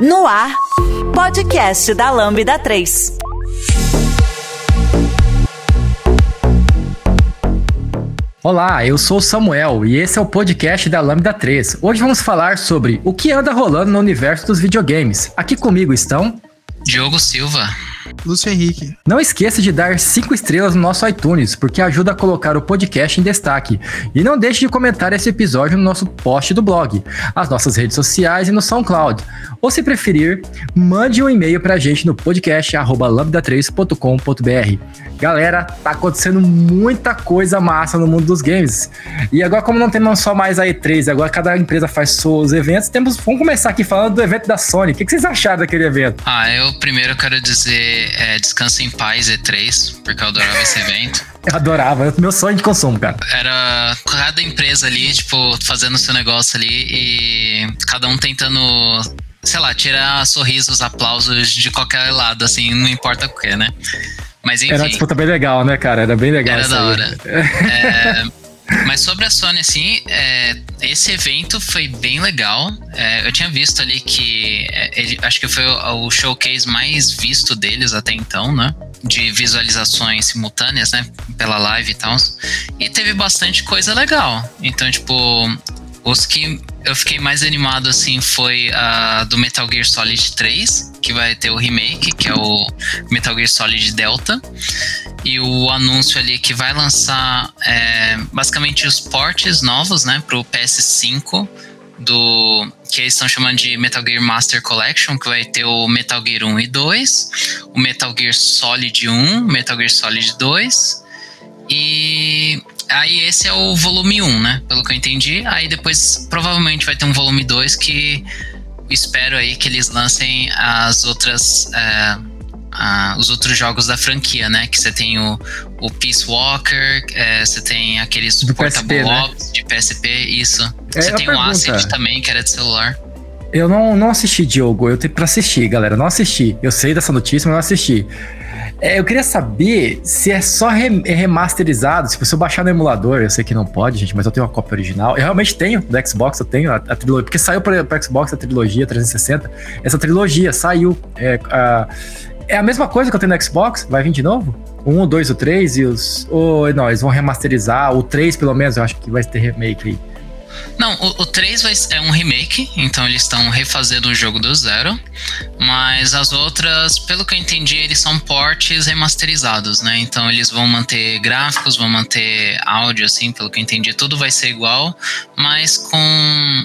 No ar, podcast da Lambda 3. Olá, eu sou o Samuel e esse é o podcast da Lambda 3. Hoje vamos falar sobre o que anda rolando no universo dos videogames. Aqui comigo estão Diogo Silva. Lúcio Henrique. Não esqueça de dar 5 estrelas no nosso iTunes, porque ajuda a colocar o podcast em destaque. E não deixe de comentar esse episódio no nosso post do blog, as nossas redes sociais e no SoundCloud. Ou se preferir, mande um e-mail pra gente no podcast lambda3.com.br. Galera, tá acontecendo muita coisa massa no mundo dos games. E agora, como não temos só mais a E3, agora cada empresa faz seus eventos, temos, vamos começar aqui falando do evento da Sony. O que, que vocês acharam daquele evento? Ah, eu primeiro quero dizer é, descansa em paz E3, porque eu adorava esse evento. Eu adorava, é meu sonho de consumo, cara. Era cada empresa ali, tipo, fazendo seu negócio ali e cada um tentando sei lá, tirar sorrisos, aplausos de qualquer lado, assim, não importa o que, né? Mas enfim. Era uma disputa bem legal, né, cara? Era bem legal. Era da hora. é, mas sobre a Sony, assim, é, esse evento foi bem legal. É, eu tinha visto ali que é, ele, acho que foi o, o, showcase mais visto deles até então, né? De visualizações simultâneas, né? Pela live e tal. E teve bastante coisa legal. Então, tipo, os que eu fiquei mais animado assim foi a do Metal Gear Solid 3, que vai ter o remake, que é o Metal Gear Solid Delta. E o anúncio ali que vai lançar é, basicamente os portes novos, né, pro PS5 do que eles estão chamando de Metal Gear Master Collection, que vai ter o Metal Gear 1 e 2, o Metal Gear Solid 1, Metal Gear Solid 2 e aí esse é o volume 1, né? Pelo que eu entendi. Aí depois provavelmente vai ter um volume 2 que espero aí que eles lancem as outras. É, a, os outros jogos da franquia, né? Que você tem o, o Peace Walker, é, você tem aqueles do Portable PSP, né? Ops de PSP, isso. É, você tem o Acid também, que era de celular. Eu não, não assisti, Diogo. Eu tenho pra assistir, galera. Não assisti. Eu sei dessa notícia, mas não assisti. É, eu queria saber se é só é remasterizado, se você baixar no emulador, eu sei que não pode, gente, mas eu tenho uma cópia original. Eu realmente tenho do Xbox, eu tenho a, a trilogia, porque saiu para Xbox a trilogia 360. Essa trilogia saiu. É, a, é a mesma coisa que eu tenho no Xbox? Vai vir de novo? Um, dois, o três e os. Ou não, eles vão remasterizar. O três, pelo menos, eu acho que vai ter remake aí. Não, o, o 3 vai, é um remake, então eles estão refazendo o jogo do zero. Mas as outras, pelo que eu entendi, eles são portes remasterizados, né? Então eles vão manter gráficos, vão manter áudio, assim, pelo que eu entendi, tudo vai ser igual, mas com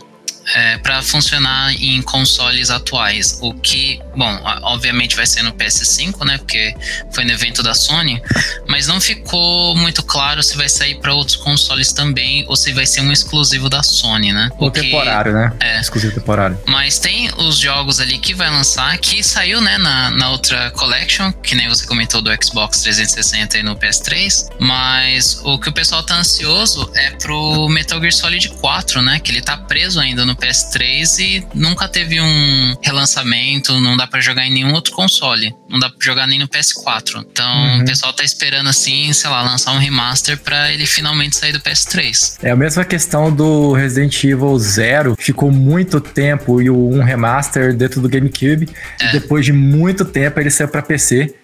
é, para funcionar em consoles atuais. O que, bom, obviamente vai ser no PS5, né? Porque foi no evento da Sony, mas não ficou muito claro se vai sair para outros consoles também ou se vai ser um exclusivo da Sony, né? Ou temporário, né? É. Exclusivo temporário. Mas tem os jogos ali que vai lançar, que saiu, né, na, na outra collection, que nem você comentou do Xbox 360 e no PS3. Mas o que o pessoal tá ansioso é pro Metal Gear Solid 4, né? Que ele tá preso ainda no PS3 e nunca teve um relançamento, não dá para jogar em nenhum outro console, não dá para jogar nem no PS4. Então uhum. o pessoal tá esperando assim, sei lá, lançar um remaster para ele finalmente sair do PS3. É a mesma questão do Resident Evil Zero, ficou muito tempo e o um remaster dentro do GameCube, é. e depois de muito tempo ele saiu para PC.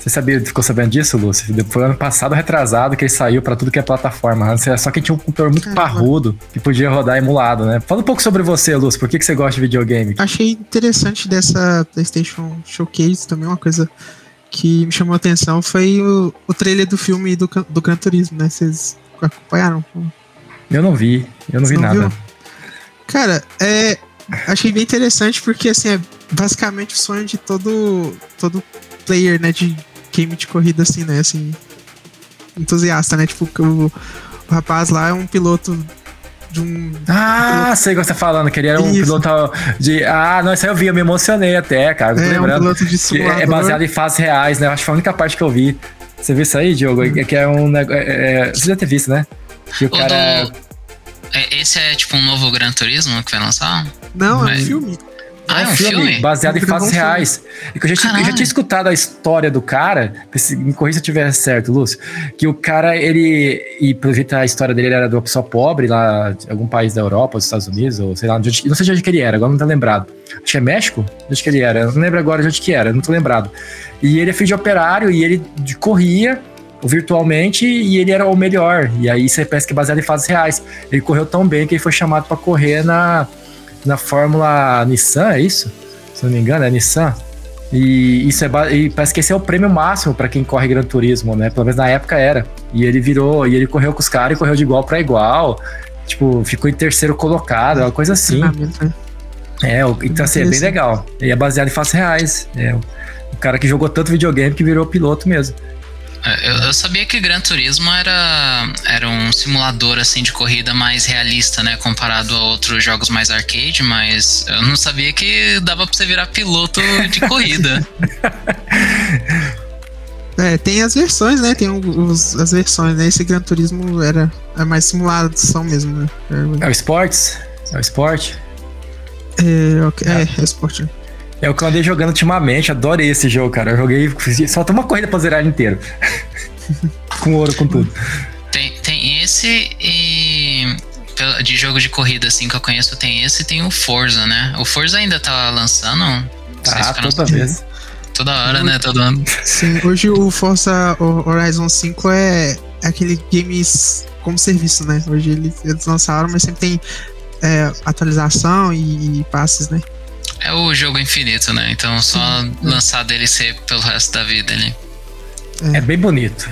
Você sabia, ficou sabendo disso, Lúcio? Foi ano passado retrasado que ele saiu para tudo que é plataforma. Só que tinha um computador muito parrudo que podia rodar emulado, né? Fala um pouco sobre você, Lúcio. Por que, que você gosta de videogame? Achei interessante dessa PlayStation Showcase também, uma coisa que me chamou a atenção foi o, o trailer do filme do, do Gran Turismo, né? Vocês acompanharam? Eu não vi, eu não Você vi não nada. Viu? Cara, é, achei bem interessante porque assim é basicamente o sonho de todo todo player, né, de game de corrida, assim, né? Assim, entusiasta, né? Tipo, o, o rapaz lá é um piloto de um. Ah, piloto... sei o que você tá falando, que ele era um Isso. piloto de. Ah, não, isso aí eu vi, eu me emocionei até, cara. Tô é, lembrando. Um piloto de simulador. É baseado em fases reais, né? Eu acho que foi a única parte que eu vi. Você viu isso aí, Diogo? Hum. Que é um negócio. É, é, você já ter visto, né? Que o, o cara. Do... É, esse é tipo um novo Gran Turismo que vai lançar? Não, é um filme. Ah, é um filme? baseado em fatos filme. reais. E eu, já, tinha- eu já tinha escutado a história do cara, se- me corrija se eu tiver certo, Lúcio, que o cara, ele, e pelo jeito a história dele era de uma pessoa pobre lá, de algum país da Europa, dos Estados Unidos, ou sei lá, onde- não sei de onde que ele era, agora não tô lembrado. Acho que é México? De onde que ele era? Eu não lembro agora de onde que era, não tô lembrado. E ele é filho de operário e ele de- corria virtualmente e ele era o melhor. E aí você parece que é baseado em fatos reais. Ele correu tão bem que ele foi chamado pra correr na, na Fórmula Nissan, é isso? Se não me engano, é Nissan. E isso é e parece que esse é o prêmio máximo pra quem corre Gran Turismo, né? Pelo menos na época era. E ele virou, e ele correu com os caras e correu de igual pra igual. Tipo, ficou em terceiro colocado, uma coisa assim. Né? É, o- então assim, é bem legal. E é baseado em fatos reais. É, o cara que jogou tanto videogame que virou piloto mesmo. É, Eu, eu sabia que Gran Turismo era, era um simulador assim de corrida mais realista, né? Comparado a outros jogos mais arcade, mas eu não sabia que dava pra você virar piloto de corrida. É, tem as versões, né? Tem os, as versões, né? Esse Gran Turismo era é mais simulação mesmo, né? É o Sports? É o Sport? É, ok, é, é esporte. É o que eu andei jogando ultimamente, adorei esse jogo, cara. Eu joguei, só tem uma corrida pra zerar ele inteiro. com ouro, com tudo. Tem, tem esse e. De jogo de corrida, assim, que eu conheço, tem esse e tem o Forza, né? O Forza ainda tá lançando? Vocês Ah, ficaram- toda vez. toda hora, né? Todo ano. Sim, hoje o Forza Horizon 5 é, aquele games como serviço, né? Hoje eles, lançaram, mas sempre tem é, atualização e, passes, né? É o jogo infinito, né? Então só lançar DLC pelo resto da vida ali. É bem bonito.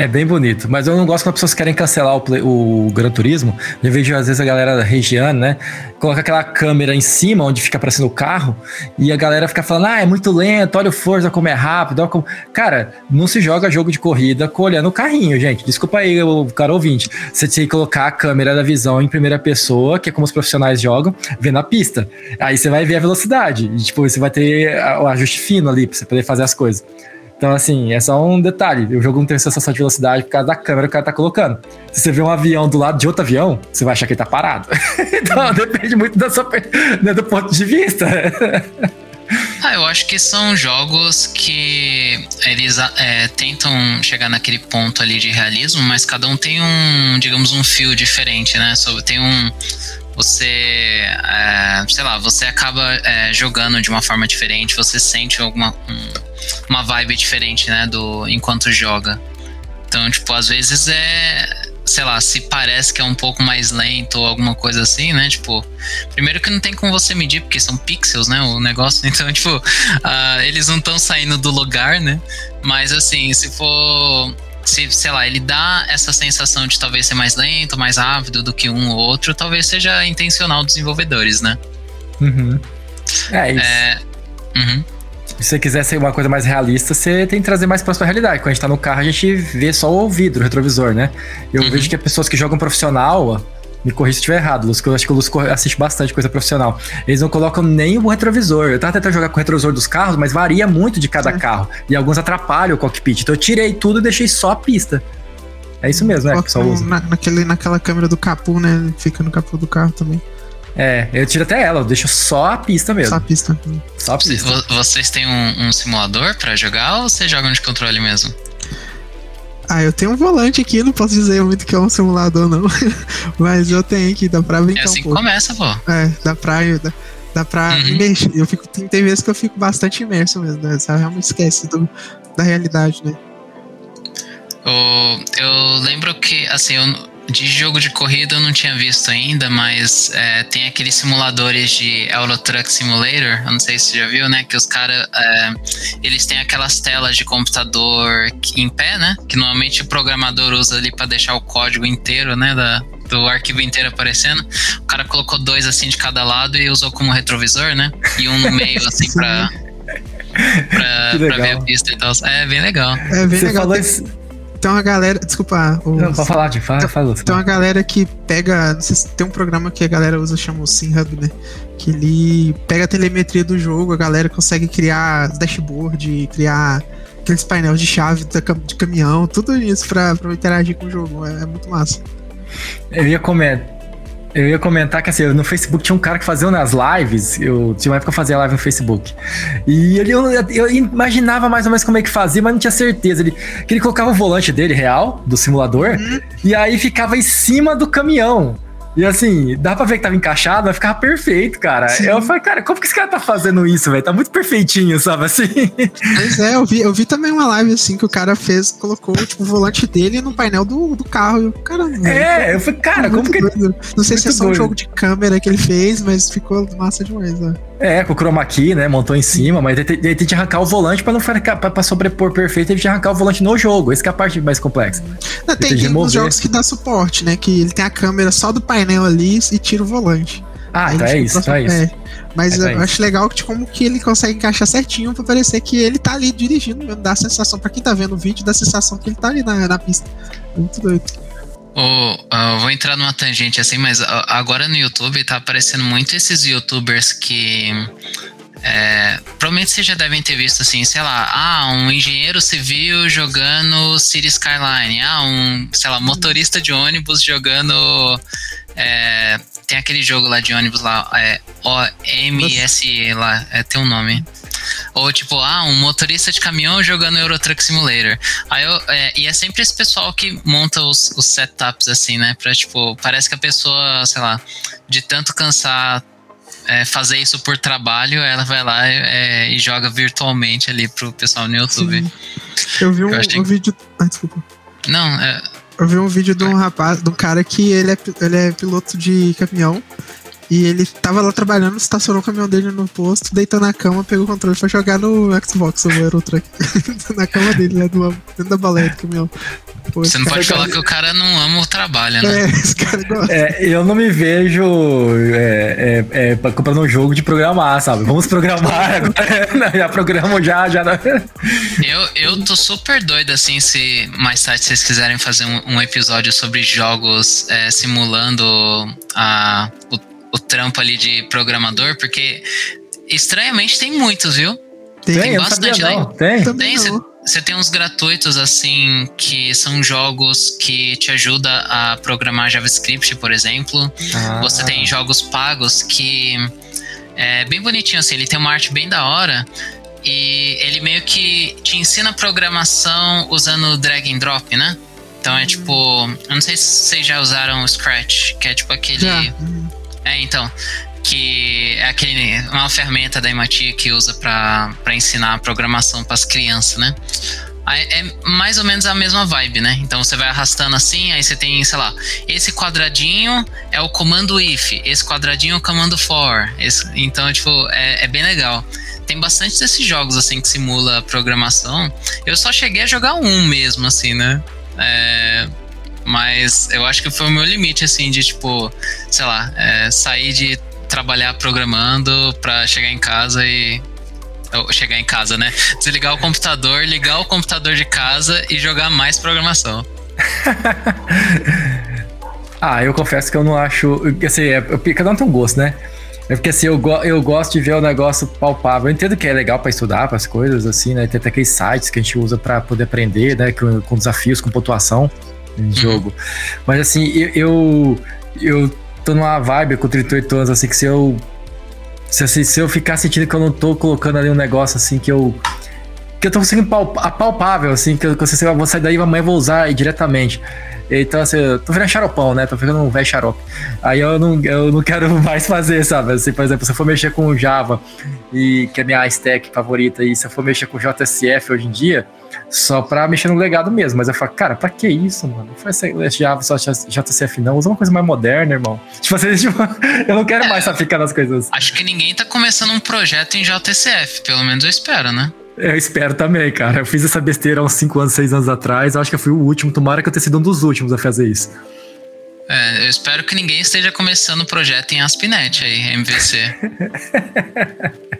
É bem bonito, mas eu não gosto quando as pessoas querem cancelar o, play- o Gran Turismo. Eu vejo às vezes a galera regiana, né? Coloca aquela câmera em cima onde fica aparecendo o carro e a galera fica falando: ah, é muito lento, olha o Forza como é rápido. Como... Cara, não se joga jogo de corrida olhando o carrinho, gente. Desculpa aí, o cara ouvinte. Você tem que colocar a câmera da visão em primeira pessoa, que é como os profissionais jogam, vendo a pista. Aí você vai ver a velocidade. E, tipo, você vai ter o ajuste fino ali pra você poder fazer as coisas. Então, assim, é só um detalhe. O jogo não tem sensação de velocidade por causa da câmera que o cara tá colocando. Se você vê um avião do lado de outro avião, você vai achar que ele tá parado. então, depende muito da sua, né, do ponto de vista. Ah, eu acho que são jogos que eles é, tentam chegar naquele ponto ali de realismo, mas cada um tem um, digamos, um fio diferente, né? Tem um. Você, é, sei lá, você acaba é, jogando de uma forma diferente, você sente alguma um- uma vibe diferente, né, do enquanto joga. Então, tipo, às vezes é, sei lá, se parece que é um pouco mais lento ou alguma coisa assim, né? Tipo, primeiro que não tem como você medir, porque são pixels, né? O negócio. Então, tipo, ah, eles não estão saindo do lugar, né? Mas assim, se for. Se, sei lá, ele dá essa sensação de talvez ser mais lento, mais rápido do que um ou outro, talvez seja intencional dos desenvolvedores, né? Uhum. É isso. É. Uhum. Se você quiser ser uma coisa mais realista, você tem que trazer mais próximo à realidade. Quando a gente tá no carro, a gente vê só o vidro, o retrovisor, né? Eu Uhum. vejo que as pessoas que jogam profissional, me corrija se estiver errado, Lúcio, que eu acho que o corre- assiste bastante coisa profissional. Eles não colocam nem o retrovisor. Eu tava tentando jogar com o retrovisor dos carros, mas varia muito de cada Sim. carro. E alguns atrapalham o cockpit. Então eu tirei tudo e deixei só a pista. É isso mesmo, né? Que o pessoal Colocam usa. na, naquele, naquela câmera do capô, né? Fica no capô do carro também. É, eu tiro até ela, eu deixo só a pista mesmo. Só a pista. Só a pista. vo- Vocês têm um, um simulador pra jogar ou vocês jogam de controle mesmo? Ah, eu tenho um volante aqui, não posso dizer muito que é um simulador, não. Mas eu tenho aqui, dá pra É brincar assim um que pouco. começa, pô. É, dá pra. Dá, dá pra Uhum. imergir. Eu fico, tem, tem vezes que eu fico bastante imerso mesmo, né? Você realmente esquece do, da realidade, né? O- eu lembro que, assim, eu- de jogo de corrida eu não tinha visto ainda, mas é, tem aqueles simuladores de Euro Truck Simulator, eu não sei se você já viu, né? Que os caras, eles têm aquelas telas de computador em pé, né? Que normalmente o programador usa ali pra deixar o código inteiro, né? Da, do arquivo inteiro aparecendo. O cara colocou dois assim de cada lado e usou como retrovisor, né? E um no meio, assim, pra, pra, pra ver a pista e tal. É bem legal. É bem Você legal. falou isso. Tem uma galera. Desculpa. o- Não, pode falar, de fala, fala. Lúcio. Tem uma galera que pega. Não sei se tem um programa que a galera usa, chama o SimHub, né? Que ele pega a telemetria do jogo, a galera consegue criar dashboard, criar aqueles painéis de chave de caminhão, tudo isso pra, pra interagir com o jogo. É, é muito massa. Eu ia comentar. Eu ia comentar que assim, no Facebook tinha um cara que fazia nas lives, eu tinha uma época que eu fazia live no Facebook. E ele, eu, eu, imaginava mais ou menos como é que fazia, mas não tinha certeza. Ele, que ele colocava o volante dele real, do simulador, uhum. e aí ficava em cima do caminhão. E assim, dá pra ver que tava encaixado, mas ficava perfeito, cara. Sim. Eu falei, cara, como que esse cara tá fazendo isso, velho? Tá muito perfeitinho, sabe assim? Pois é, eu vi, eu vi também uma live assim que o cara fez, colocou tipo, o volante dele no painel do, do carro. E eu, caramba. É, eu falei, cara, como que. Doido. Não sei se é só doido. um jogo de câmera que ele fez, mas ficou massa demais, né? É, com o chroma key, né? Montou em cima, mas ele tem que arrancar o volante pra não ficar pra, pra sobrepor perfeito, ele tem que arrancar o volante no jogo. Essa é a parte mais complexa. Não, tem, tem, tem jogos que dá suporte, né? Que ele tem a câmera só do painel ali e tira o volante. Ah, então é isso, então é isso. Mas é, eu acho legal que, como que ele consegue encaixar certinho pra parecer que ele tá ali dirigindo mesmo. Dá a sensação, pra quem tá vendo o vídeo, dá a sensação que ele tá ali na, na pista. Muito doido. Oh, uh, vou entrar numa tangente assim, mas uh, agora no YouTube tá aparecendo muito esses youtubers que. É, provavelmente vocês já devem ter visto assim, sei lá, ah, um engenheiro civil jogando City Skyline, ah, um, sei lá, motorista de ônibus jogando. É, tem aquele jogo lá de ônibus lá, é, OMS lá, é, tem um nome. Ou tipo, ah, um motorista de caminhão jogando Euro Truck Simulator. Aí eu, é, e é sempre esse pessoal que monta os, os setups assim, né? Pra tipo, parece que a pessoa, sei lá, de tanto cansar é, fazer isso por trabalho, ela vai lá é, e joga virtualmente ali pro pessoal no YouTube. Sim. Eu vi um, eu um vídeo. Ah, desculpa. Não, é. Eu vi um vídeo de um rapaz, de um cara que ele é, ele é piloto de caminhão. E ele tava lá trabalhando, estacionou o caminhão dele no posto, deitou na cama, pegou o controle e foi jogar no Xbox o Euro Truck. na cama dele, né? Do, dentro da baleia do caminhão. Pô, Você não pode falar cara... que o cara não ama o trabalho, né? É, esse cara gosta. É, eu não me vejo é, é, é, comprando um jogo de programar, sabe? Vamos programar agora. já programo já, já. Eu, eu tô super doido, assim, se mais tarde vocês quiserem fazer um, um episódio sobre jogos é, simulando a, o o trampo ali de programador, porque estranhamente tem muitos, viu? Tem, tem bastante, né? Tem. Tem, você tem uns gratuitos assim que são jogos que te ajudam a programar JavaScript, por exemplo. Ah. Você tem jogos pagos que é bem bonitinho assim, ele tem uma arte bem da hora e ele meio que te ensina programação usando drag and drop, né? Então é tipo, eu não sei se vocês já usaram o Scratch, que é tipo aquele já. É, então. Que é aquele, uma ferramenta da MIT que usa para ensinar programação para as crianças, né? é mais ou menos a mesma vibe, né? Então você vai arrastando assim, aí você tem, sei lá, esse quadradinho é o comando if, esse quadradinho é o comando for. Esse, então, tipo, é, é, bem legal. Tem bastante desses jogos assim que simula programação. Eu só cheguei a jogar um mesmo, assim, né? É, mas eu acho que foi o meu limite, assim, de tipo, sei lá, é, sair de trabalhar programando pra chegar em casa e. chegar em casa, né? Desligar o computador, ligar o computador de casa e jogar mais programação. ah, eu confesso que eu não acho. Assim, é, cada um tem um gosto, né? É porque assim, eu, eu gosto de ver o negócio palpável. Eu entendo que é legal para estudar, para as coisas, assim, né? Tem até aqueles sites que a gente usa para poder aprender, né? Com, com desafios, com pontuação em uhum. jogo. Mas assim, eu, eu, eu tô numa vibe com 38 anos, assim, que se eu. Se, assim, se eu ficar sentindo que eu não tô colocando ali um negócio assim que eu. Que eu tô conseguindo palpável, assim, que eu, que eu vou sair daí amanhã vou usar diretamente. Então, assim, eu tô virando xaropão, né? Tô ficando um velho xarope. Aí eu não, eu não quero mais fazer, sabe? Assim, por exemplo, se eu for mexer com Java, e que é minha stack favorita, e se eu for mexer com JSF hoje em dia, só pra mexer no legado mesmo. Mas eu falo, cara, pra que isso, mano? Não faz Java só JSF não, usa uma coisa mais moderna, irmão. Tipo assim, tipo, eu não quero é, mais só ficar nas coisas. Acho que ninguém tá começando um projeto em JSF, pelo menos eu espero, né? Eu espero também, cara. Eu fiz essa besteira há uns 5 anos, 6 anos atrás. Eu acho que eu fui o último. Tomara que eu tenha sido um dos últimos a fazer isso. É, eu espero que ninguém esteja começando o projeto em ASP.NET aí, MVC.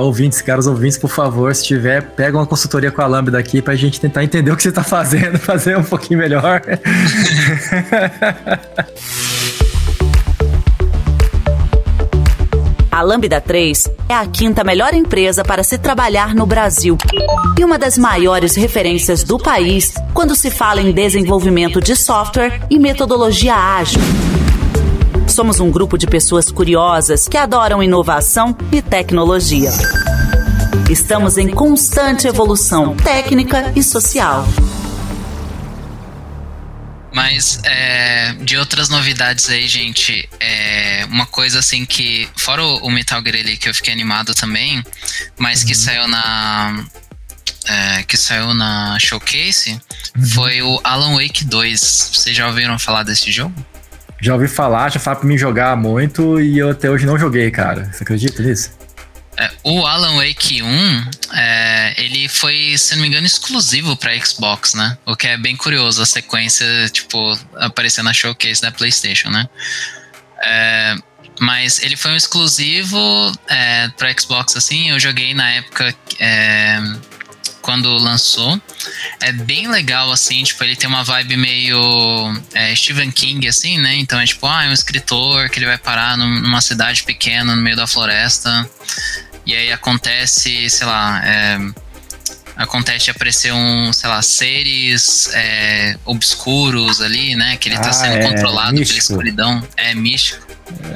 ouvintes, caros ouvintes, por favor, se tiver, pega uma consultoria com a Lambda aqui pra gente tentar entender o que você tá fazendo, fazer um pouquinho melhor. A Lambda 3 é a quinta melhor empresa para se trabalhar no Brasil e uma das maiores referências do país quando se fala em desenvolvimento de software e metodologia ágil. Somos um grupo de pessoas curiosas que adoram inovação e tecnologia. Estamos em constante evolução técnica e social. Mas é, de outras novidades aí, gente, é, uma coisa assim que, fora o, Metal Gear ali que eu fiquei animado também, mas uhum. que saiu na. É, que saiu na Showcase uhum. foi o Alan Wake 2. Vocês já ouviram falar desse jogo? Já ouvi falar, já falaram pra mim jogar muito e eu até hoje não joguei, cara. Você acredita nisso? É, o Alan Wake 1, é, ele foi, se não me engano, exclusivo para Xbox, né? O que é bem curioso, a sequência, tipo, aparecer na showcase da PlayStation, né? É, mas ele foi um exclusivo é, para Xbox, assim. Eu joguei na época é, quando lançou. É bem legal, assim, tipo, ele tem uma vibe meio é, Stephen King, assim, né? Então é tipo, ah, é um escritor que ele vai parar numa cidade pequena, no meio da floresta. E aí acontece, sei lá, é, acontece aparecer um, sei lá, seres é, obscuros ali, né? Que ele tá ah, sendo é, controlado místico. pela escuridão. É místico.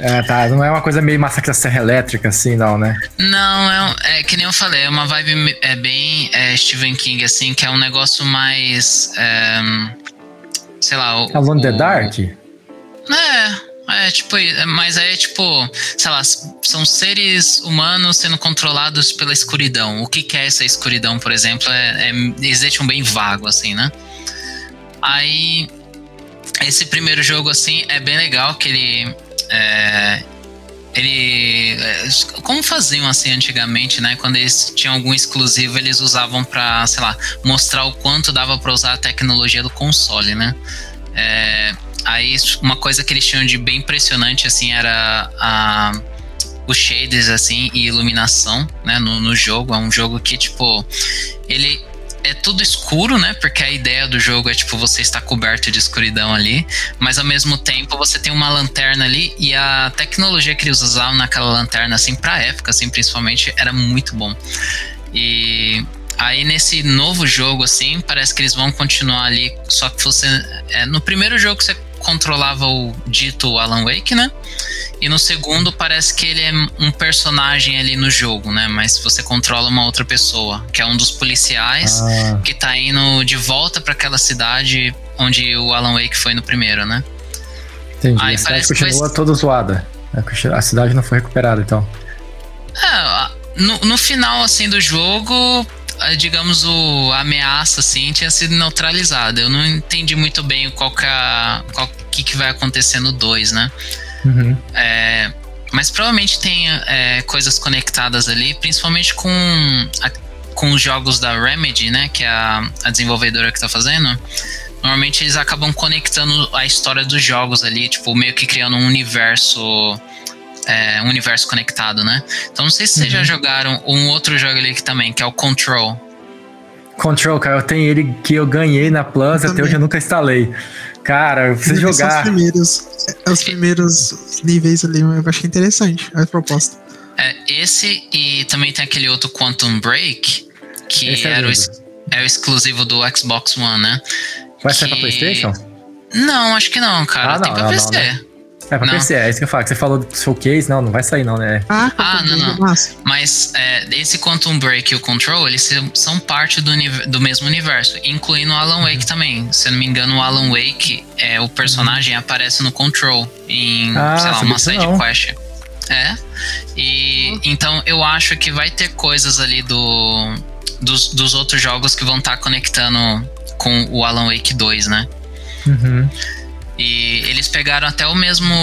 É, tá. Não é uma coisa meio massacre da Serra Elétrica, assim, não, né? Não, é, é que nem eu falei, é uma vibe é bem é, Stephen King, assim, que é um negócio mais. É, sei lá. O, Alone the Dark? É. É, tipo, mas aí é tipo, sei lá, são seres humanos sendo controlados pela escuridão. O que, que é essa escuridão, por exemplo? É, é, eles deixam bem vago, assim, né? Aí, esse primeiro jogo, assim, é bem legal, que ele é, ele é, como faziam assim antigamente, né? Quando eles tinham algum exclusivo, eles usavam para, sei lá, mostrar o quanto dava para usar a tecnologia do console, né? É, aí uma coisa que eles tinham de bem impressionante assim era a os shaders assim e iluminação, né, no, no jogo. É um jogo que tipo ele é tudo escuro, né? Porque a ideia do jogo é tipo você está coberto de escuridão ali, mas ao mesmo tempo você tem uma lanterna ali e a tecnologia que eles usavam naquela lanterna assim para época, assim, principalmente era muito bom. E aí nesse novo jogo assim, parece que eles vão continuar ali, só que você é, no primeiro jogo você controlava o dito Alan Wake, né? E no segundo parece que ele é um personagem ali no jogo, né? Mas você controla uma outra pessoa, que é um dos policiais ah. que tá indo de volta para aquela cidade onde o Alan Wake foi no primeiro, né? Entendi. Aí a cidade continua foi... toda zoada. A cidade não foi recuperada, então. É, no, no final, assim, do jogo, digamos, o, a ameaça, assim, tinha sido neutralizada. Eu não entendi muito bem qual que, a, qual que, que vai acontecer no 2, né? Uhum. É, mas provavelmente tem é, coisas conectadas ali, principalmente com, a, com os jogos da Remedy, né? Que é a, a desenvolvedora que tá fazendo. Normalmente eles acabam conectando a história dos jogos ali, tipo, meio que criando um universo. É, um universo conectado, né? Então não sei se vocês já uhum. jogaram um outro jogo ali que também, que é o Control. Control, cara, eu tenho ele que eu ganhei na Plus, até hoje eu nunca instalei. Cara, eu preciso jogar. São os primeiros, é os primeiros níveis ali, eu achei interessante a proposta. É, esse e também tem aquele outro Quantum Break, que esse é era é, o, é o exclusivo do Xbox One, né? Vai que... sair pra PlayStation? Não, acho que não, cara. Ah, não, tem pra não, PC. Não, né? É pra não. PC, é isso que eu falo. Que você falou do showcase, não, não vai sair, não, né? Ah, ah não, não. Mas é, esse Quantum Break e o Control, eles são parte do, do mesmo universo, incluindo o Alan Wake uhum. também. Se eu não me engano, o Alan Wake, é, o personagem uhum. aparece no Control, em, ah, sei lá, uma side quest. É. E uhum. então eu acho que vai ter coisas ali do, dos, dos outros jogos que vão estar tá conectando com o Alan Wake 2, né? Uhum. E eles pegaram até o mesmo.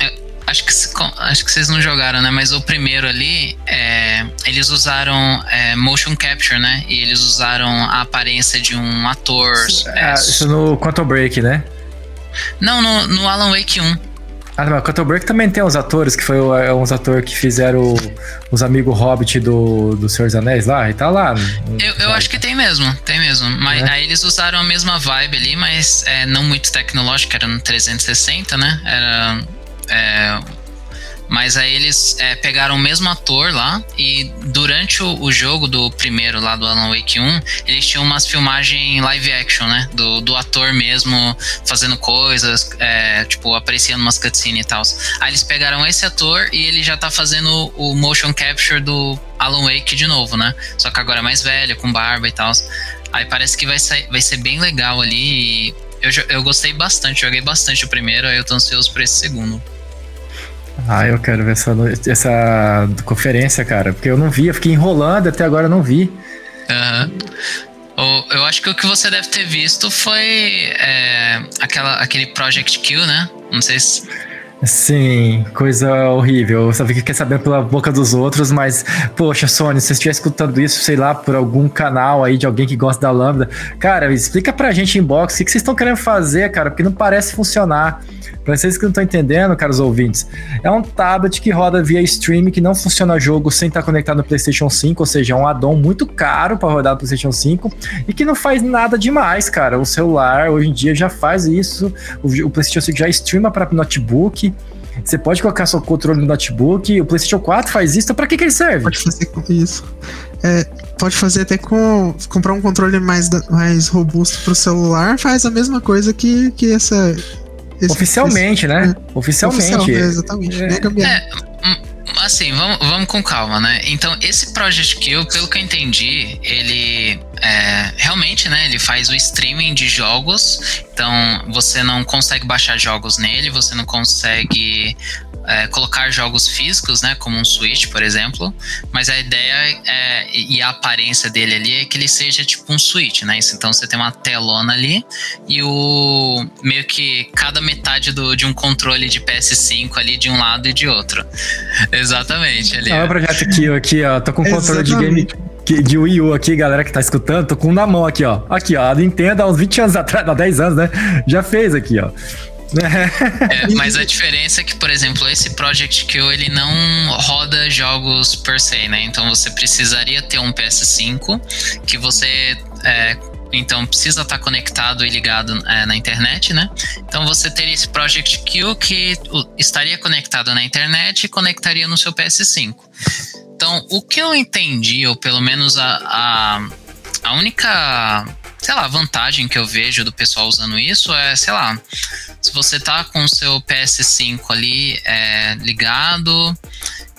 É, acho que, acho que vocês não jogaram, né? Mas o primeiro ali, é, eles usaram é, motion capture, né? E eles usaram a aparência de um ator. É, isso no Quantum Break, né? Não, no, no Alan Wake 1. Ah, mas Quantum Break também tem uns atores, que foi é, uns atores que fizeram os amigos Hobbit do, do Senhor dos Anéis lá, e tá lá. Eu, eu acho que tem mesmo, tem mesmo. Mas é. aí eles usaram a mesma vibe ali, mas é, não muito tecnológica, era no 360, né? Era. É, Mas aí eles é, pegaram o mesmo ator lá e durante o, o, jogo do primeiro lá do Alan Wake 1, eles tinham umas filmagens live action, né? Do, do ator mesmo fazendo coisas, é, tipo, aparecendo umas cutscenes e tal. Aí eles pegaram esse ator e ele já tá fazendo o motion capture do Alan Wake de novo, né? Só que agora é mais velho, com barba e tal. Aí parece que vai, ser, vai ser bem legal ali. eu, eu gostei bastante, joguei bastante o primeiro, aí eu tô ansioso pra esse segundo. Ah, eu quero ver essa, essa conferência, cara, porque eu não vi, eu fiquei enrolando até agora não vi. Aham. Uhum. Eu acho que o que você deve ter visto foi é, aquela, aquele Project Q, né? Não sei se. Sim, coisa horrível. Eu sabia que quer saber pela boca dos outros, mas, poxa, Sony, se você estiver escutando isso, sei lá, por algum canal aí de alguém que gosta da Lambda, cara, explica pra gente inbox o que, vocês estão querendo fazer, cara, porque não parece funcionar. Pra vocês que não estão entendendo, caros ouvintes, é um tablet que roda via streaming que não funciona jogo sem estar conectado no PlayStation 5, ou seja, é um addon muito caro para rodar no PlayStation 5 e que não faz nada demais, cara. O celular hoje em dia já faz isso, o, o PlayStation 5 já streama para notebook. Você pode colocar seu controle no notebook, o PlayStation 4 faz isso, então pra que, que ele serve? Pode fazer com isso. É, pode fazer até com comprar um controle mais, mais robusto pro celular, faz a mesma coisa que, que essa esse, Oficialmente, esse, né? É. Oficialmente. Oficial, é, exatamente. É. assim, vamos, vamos com calma, né? Então, esse Project Kill, pelo que eu entendi, ele é, realmente, né? Ele faz o streaming de jogos. Então, você não consegue baixar jogos nele, você não consegue é, colocar jogos físicos, né, como um Switch, por exemplo, mas a ideia é, e a aparência dele ali é que ele seja tipo um Switch, né? Então você tem uma telona ali e o meio que cada metade do, de um controle de PS5 ali de um lado e de outro. Exatamente. Ali, Olha o projeto aqui, aqui, ó. Tô com um controle de game de Wii U aqui, galera que tá escutando, tô com um na mão aqui, ó. Aqui, ó. A Nintendo há uns 20 anos atrás, há 10 anos, né? Já fez aqui, ó. É, mas a diferença é que, por exemplo, esse Project Q ele não roda jogos per se, né? Então você precisaria ter um PS5 que você é, então precisa estar conectado e ligado é, na internet, né? Então você teria esse Project Q que estaria conectado na internet e conectaria no seu PS5. Então o que eu entendi, ou pelo menos a, a, a única sei lá, vantagem que eu vejo do pessoal usando isso é, sei lá, se você tá com o seu PS5 ali é, ligado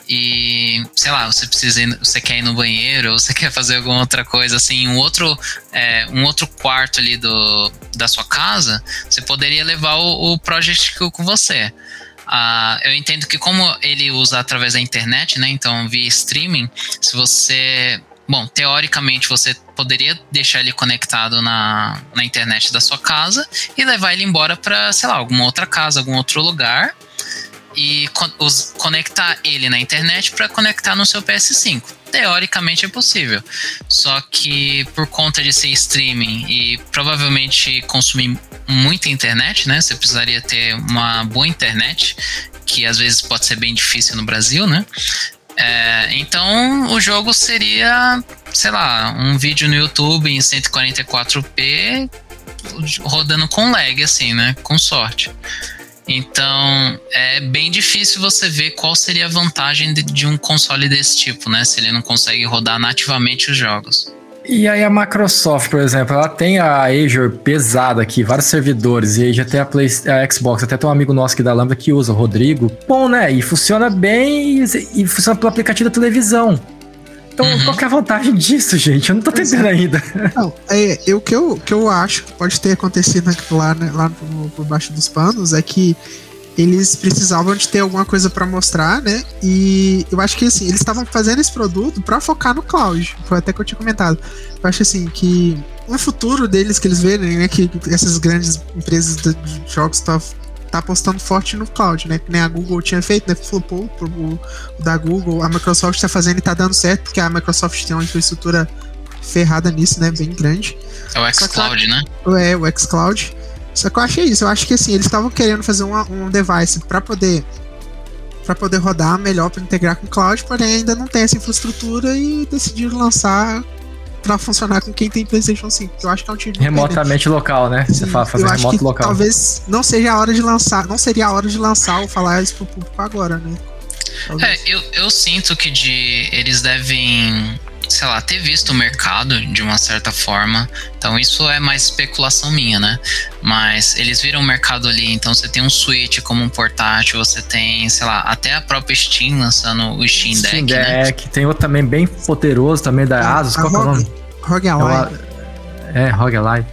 e, sei lá, você precisa ir, você quer ir no banheiro, ou você quer fazer alguma outra coisa, assim, um outro, é, um outro quarto ali do, da sua casa, você poderia levar o, o Project Q com você. Uh, eu entendo que como ele usa através da internet, né? Então, via streaming, se você Bom, teoricamente você poderia deixar ele conectado na, na internet da sua casa e levar ele embora para, sei lá, alguma outra casa, algum outro lugar e os, conectar ele na internet para conectar no seu PS5. Teoricamente é possível. Só que por conta de ser streaming e provavelmente consumir muita internet, né? Você precisaria ter uma boa internet, que às vezes pode ser bem difícil no Brasil, né? É, então o jogo seria, sei lá, um vídeo no YouTube em 144p rodando com lag, assim, né? Com sorte. Então é bem difícil você ver qual seria a vantagem de, de um console desse tipo, né? Se ele não consegue rodar nativamente os jogos. E aí a Microsoft, por exemplo, ela tem a Azure pesada aqui, vários servidores, e aí já tem a, Play, a Xbox, até tem um amigo nosso aqui da Lambda que usa, o Rodrigo. Bom, né? E funciona bem e, e funciona pelo aplicativo da televisão. Então, uhum. qual que é a vantagem disso, gente? Eu não tô entendendo é. ainda. Não, é, o que eu, que eu acho que pode ter acontecido lá, né, lá no, por baixo dos panos é que eles precisavam de ter alguma coisa para mostrar, né? E eu acho que assim, eles estavam fazendo esse produto para focar no cloud. Foi até que eu tinha comentado. Eu acho assim que o futuro deles que eles verem, né, que essas grandes empresas de jogos estão tá apostando forte no cloud, né? Que nem a Google tinha feito, né? Flopou o, o da Google, a Microsoft está fazendo e tá dando certo, porque a Microsoft tem uma infraestrutura ferrada nisso, né? Bem grande. É o xCloud, né? É, o xCloud. Só que eu achei isso, eu acho que assim, eles estavam querendo fazer uma, um device para poder para poder rodar melhor para integrar com o cloud, porém ainda não tem essa infraestrutura e decidiram lançar para funcionar com quem tem PlayStation 5. Eu acho que é um remotamente local, né? Você fala fazer remoto local. Talvez não seja a hora de lançar, não seria a hora de lançar ou falar isso pro público agora, né? É, eu, eu sinto que de eles devem sei lá, ter visto o mercado de uma certa forma. Então isso é mais especulação minha, né? Mas eles viram o mercado ali, então você tem um Switch como um portátil, você tem, sei lá, até a própria Steam lançando o Steam, Steam Deck, né? Deck, né? tem outro também bem poderoso também da ah, Asus, qual é o nome? Rogue Ally. É, Rogue Ally.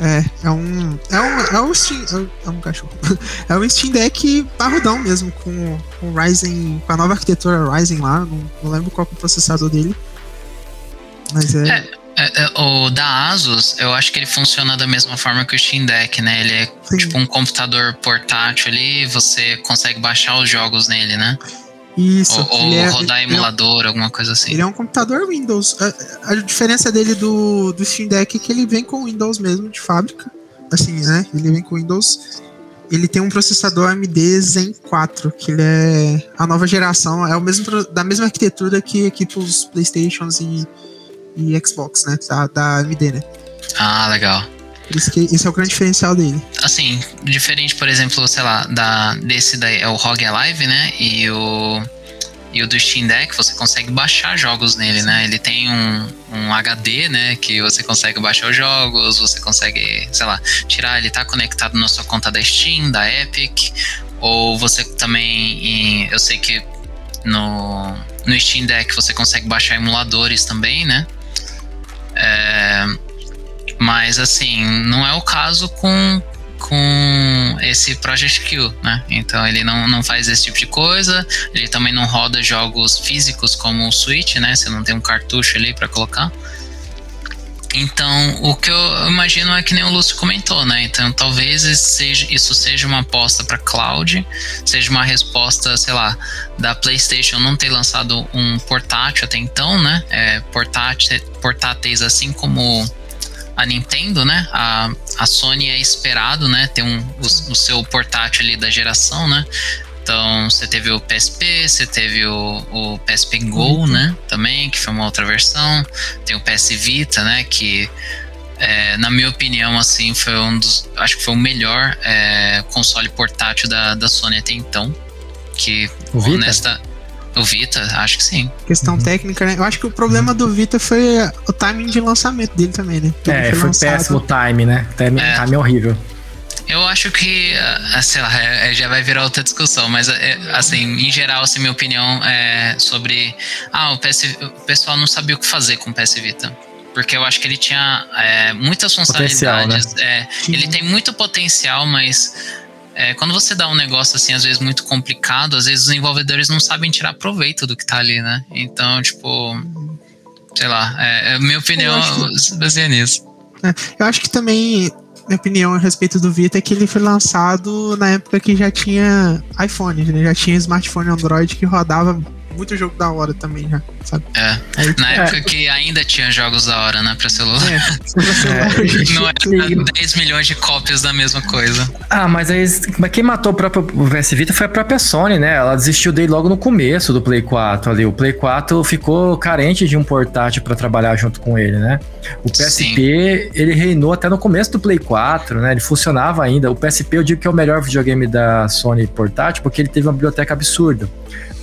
É, é um. É um, é um Steam. É um cachorro. É um Steam Deck parrudão mesmo, com o Ryzen. Com a nova arquitetura Ryzen lá. Não, não lembro qual é o processador dele. Mas é... é... É, é, o da Asus, eu acho que ele funciona da mesma forma que o Steam Deck, né? Ele é Sim. tipo um computador portátil ali, você consegue baixar os jogos nele, né? Isso. Ou, ou é, rodar emulador, é, alguma coisa assim. Ele é um computador Windows. A, a, diferença dele do, do Steam Deck é que ele vem com Windows mesmo de fábrica. Assim, né? Ele vem com Windows. Ele tem um processador AMD Zen 4, que ele é a nova geração, é o mesmo da mesma arquitetura que equipa os Playstations e e Xbox, né? Da, da AMD, né? Ah, legal. Isso que, esse é o grande diferencial dele. Assim, diferente, por exemplo, sei lá, da, desse daí é o ROG Alive, né? E o, e o do Steam Deck, você consegue baixar jogos nele, né? Ele tem um, um HD, né? Que você consegue baixar os jogos, você consegue, sei lá, tirar, ele tá conectado na sua conta da Steam, da Epic, ou você também, eu sei que no, no Steam Deck você consegue baixar emuladores também, né? É, mas assim, não é o caso com, com esse Project Q, né? Então ele não, não faz esse tipo de coisa, ele também não roda jogos físicos como o Switch, né? Você não tem um cartucho ali para colocar. Então, o que eu imagino é que nem o Lúcio comentou, né? Então, talvez isso seja uma aposta para cloud, seja uma resposta, sei lá, da PlayStation não ter lançado um portátil até então, né? É, portátil, portáteis assim como a Nintendo, né? A, a Sony é esperado, né? Ter um, o, o seu portátil ali da geração, né? Então, você teve o PSP, você teve o, o PSP Go, uhum. né? Também, que foi uma outra versão. Tem o PS Vita, né? Que, é, na minha opinião, assim, foi um dos. Acho que foi o melhor é, console portátil da, da Sony até então. Que, o honesta. O Vita, acho que sim. Questão uhum. técnica, né? Eu acho que o problema uhum. do Vita foi o timing de lançamento dele também, né? Tudo é, foi, foi péssimo o time, né? O time, é. time horrível. Eu acho que, ah, sei lá, é, é, já vai virar outra discussão, mas é, assim, em geral, assim, minha opinião é sobre. Ah, o, PS, o pessoal não sabia o que fazer com o PS Vita. Porque eu acho que ele tinha é, muitas funcionalidades. Né? É, ele tem muito potencial, mas é, quando você dá um negócio assim, às vezes muito complicado, às vezes os desenvolvedores não sabem tirar proveito do que tá ali, né? Então, tipo, sei lá, é, minha opinião baseia nisso. eu acho que também minha opinião a respeito do Vita é que ele foi lançado na época que já tinha iPhone, né? Já tinha smartphone Android que rodava muito jogo da hora também já, sabe? É. Aí, Na é. época que ainda tinha jogos da hora, né, pra celular. É, pra celular. É. Não era 10 milhões de cópias da mesma coisa. Ah, mas aí mas quem matou o próprio PS Vita foi a própria Sony, né? Ela desistiu dele logo no começo do Play 4 ali. O Play 4 ficou carente de um portátil para trabalhar junto com ele, né? O PSP, Sim. ele reinou até no começo do Play 4, né? Ele funcionava ainda. O PSP eu digo que é o melhor videogame da Sony portátil porque ele teve uma biblioteca absurda.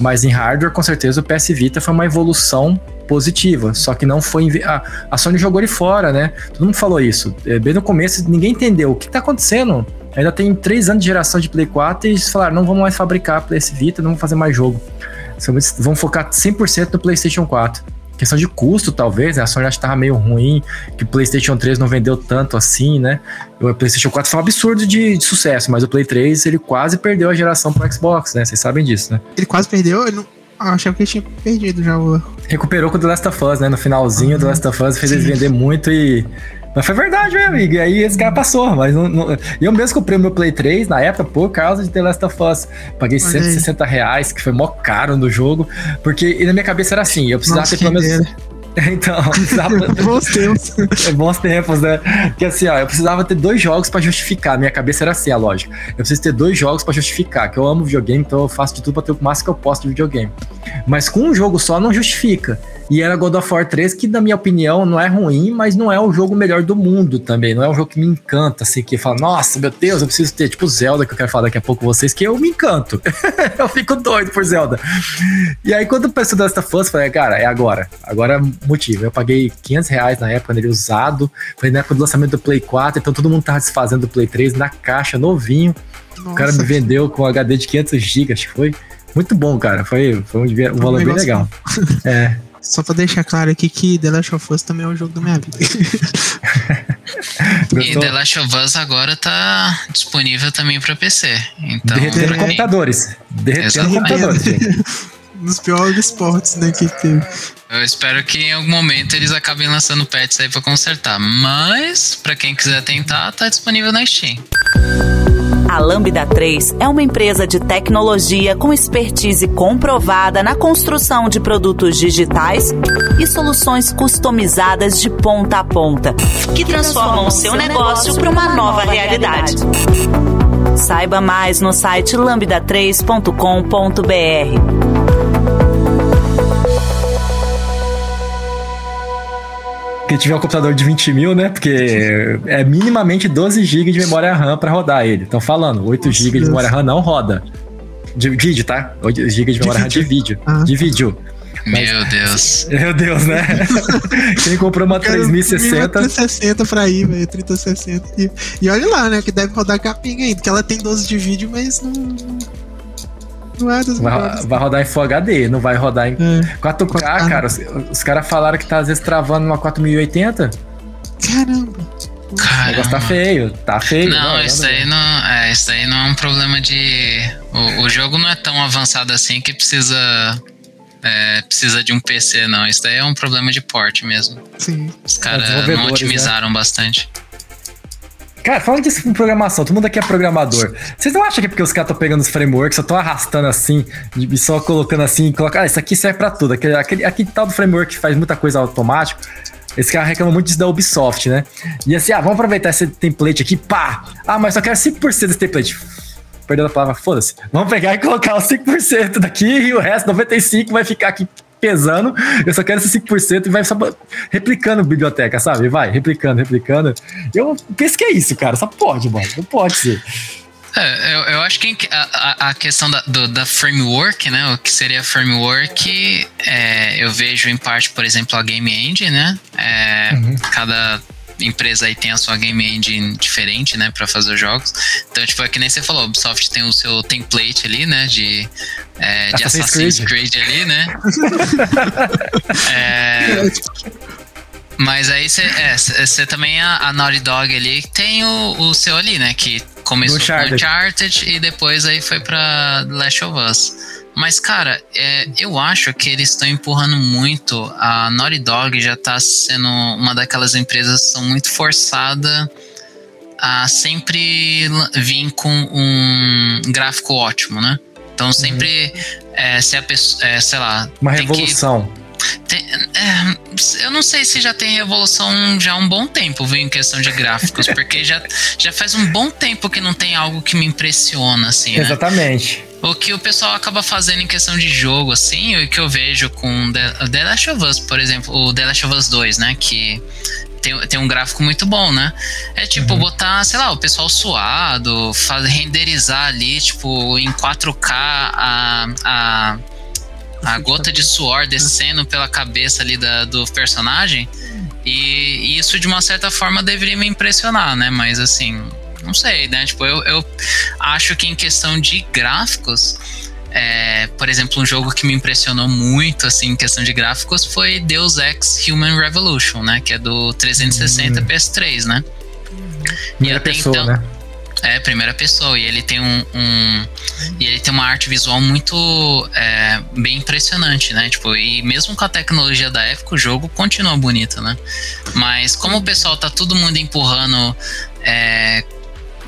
Mas em hardware, com certeza, o PS Vita foi uma evolução positiva. Só que não foi. A, a Sony jogou ele fora, né? Todo mundo falou isso. É, bem no começo, ninguém entendeu o que tá acontecendo. Ainda tem três anos de geração de Play 4 e eles falaram: não vamos mais fabricar PS Vita, não vamos fazer mais jogo. Vamos focar 100% no PlayStation 4 questão de custo, talvez, né? A Sony acho que tava meio ruim, que o PlayStation 3 não vendeu tanto assim, né? O PlayStation 4 foi um absurdo de, de sucesso, mas o Play 3 ele quase perdeu a geração pro Xbox, né? Vocês sabem disso, né? Ele quase perdeu? Eu não... Ah, achava que ele tinha perdido já o. Recuperou com o The Last of Us, né? No finalzinho, o The Last of Us fez Sim. eles vender muito e mas foi verdade, meu amigo. E aí esse cara passou. Mas não, não... eu mesmo comprei o meu Play 3 na época por causa de The Last of Us. Paguei Olha 160 aí. reais, que foi mó caro no jogo. Porque na minha cabeça era assim: eu precisava Nossa, ter pelo menos. Então, precisava... bons tempos. É, bons tempos, né? Que assim, ó, eu precisava ter dois jogos para justificar. Minha cabeça era assim, a lógica. Eu preciso ter dois jogos para justificar, que eu amo videogame, então eu faço de tudo para ter o máximo que eu posso de videogame. Mas com um jogo só não justifica. E era God of War 3, que na minha opinião não é ruim, mas não é o jogo melhor do mundo também. Não é um jogo que me encanta, assim, que fala, nossa, meu Deus, eu preciso ter, tipo Zelda, que eu quero falar daqui a pouco com vocês, que eu me encanto. eu fico doido por Zelda. E aí, quando o pessoal desta fã, eu falei, cara, é agora. Agora é motivo. Eu paguei 500 reais na época nele usado. Foi na época do lançamento do Play 4, então todo mundo tava desfazendo do Play 3 na caixa, novinho. Nossa. O cara me vendeu com HD de 500 GB, acho que foi. Muito bom, cara. Foi, foi um, um valor bem legal. é. Só pra deixar claro aqui que The Last of Us também é um jogo da minha vida. e The Last of Us agora tá disponível também pra PC. Então, Derretendo computadores. Derretendo computadores. Nos piores esportes, né, que teve. Eu espero que em algum momento eles acabem lançando patches aí pra consertar. Mas, pra quem quiser tentar, tá disponível na Steam. A Lambda 3 é uma empresa de tecnologia com expertise comprovada na construção de produtos digitais e soluções customizadas de ponta a ponta, que transformam o seu negócio para uma nova realidade. Saiba mais no site lambda3.com.br. que tiver um computador de 20 mil, né? Porque é minimamente 12 GB de memória RAM para rodar ele. Estão falando, 8 GB de memória RAM não roda. De vídeo, tá? 8 GB de memória RAM de vídeo. Ah. De vídeo. Mas, meu Deus. Meu Deus, né? Quem comprou uma 3060. 3060 pra ir, velho. 3060. E, e olha lá, né? Que deve rodar capinha ainda. Porque ela tem 12 de vídeo, mas não, vai, vai, rodar em Full HD, não vai rodar em é. 4K, 4K, cara. Os, os caras falaram que tá às vezes travando uma 4080. Caramba. Caramba. O negócio tá feio, tá feio. Não, não isso, aí não, é, isso aí não é um problema de. O, o jogo não é tão avançado assim que precisa. É, precisa de um PC, não. Isso daí é um problema de porte mesmo. Sim. Os caras não né? otimizaram né? bastante. Cara, falando disso com programação, todo mundo aqui é programador. Vocês não acham que é porque os caras estão pegando os frameworks, só estão arrastando assim, e só colocando assim, colocar, ah, isso aqui serve pra tudo. Aquele, aquele, aquele tal do framework que faz muita coisa automático. Esse cara reclama muito disso da Ubisoft, né? E assim, ah, vamos aproveitar esse template aqui, pá! Ah, mas só quero 5% desse template. Perdendo a palavra, foda-se. Vamos pegar e colocar os 5% daqui e o resto, 95%, vai ficar aqui pesando, eu só quero esse 5% e vai só replicando biblioteca, sabe? Vai, replicando, replicando. Eu penso que é isso, cara. Só pode, mano. Não pode ser. É, eu, eu, acho que a, a questão da, do, da, framework, né? O que seria framework, é, eu vejo em parte, por exemplo, a Game Engine, né? É, uhum. Cada empresa aí tem a sua game engine diferente, né, para fazer os jogos. Então, tipo, é que nem você falou, a Ubisoft tem o seu template ali, né, de, é, de Assassin's, Creed. Creed ali, né? é, mas aí você é, também, a, a Naughty Dog ali, tem o, o seu ali, né, que começou com Uncharted e depois aí foi pra Last of Us. Mas, cara, é, eu acho que eles estão empurrando muito. A Naughty Dog já está sendo uma daquelas empresas que são muito forçada a sempre vir com um gráfico ótimo, né? Então sempre uhum. é, se a pessoa, é, sei lá, uma revolução. Tem, é, eu não sei se já tem revolução já há um bom tempo, viu, em questão de gráficos, porque já, já faz um bom tempo que não tem algo que me impressiona, assim. Né? Exatamente. O que o pessoal acaba fazendo em questão de jogo, assim, o que eu vejo com The, The Last of Us, por exemplo, o The Last of Us 2, né? Que tem, tem um gráfico muito bom, né? É tipo uhum. botar, sei lá, o pessoal suado, fazer, renderizar ali, tipo, em 4K a, a, a gota de suor descendo pela cabeça ali da, do personagem. E, e isso, de uma certa forma, deveria me impressionar, né? Mas assim, não sei, né? Tipo, eu, eu acho que em questão de gráficos, é, por exemplo, um jogo que me impressionou muito, assim, em questão de gráficos, foi Deus Ex Human Revolution, né? Que é do 360 hum. PS3, né? Primeira e pessoa, então, né? É, primeira pessoa. E ele tem um. um e ele tem uma arte visual muito é, bem impressionante, né? Tipo, e mesmo com a tecnologia da época, o jogo continua bonito, né? Mas como o pessoal tá todo mundo empurrando é,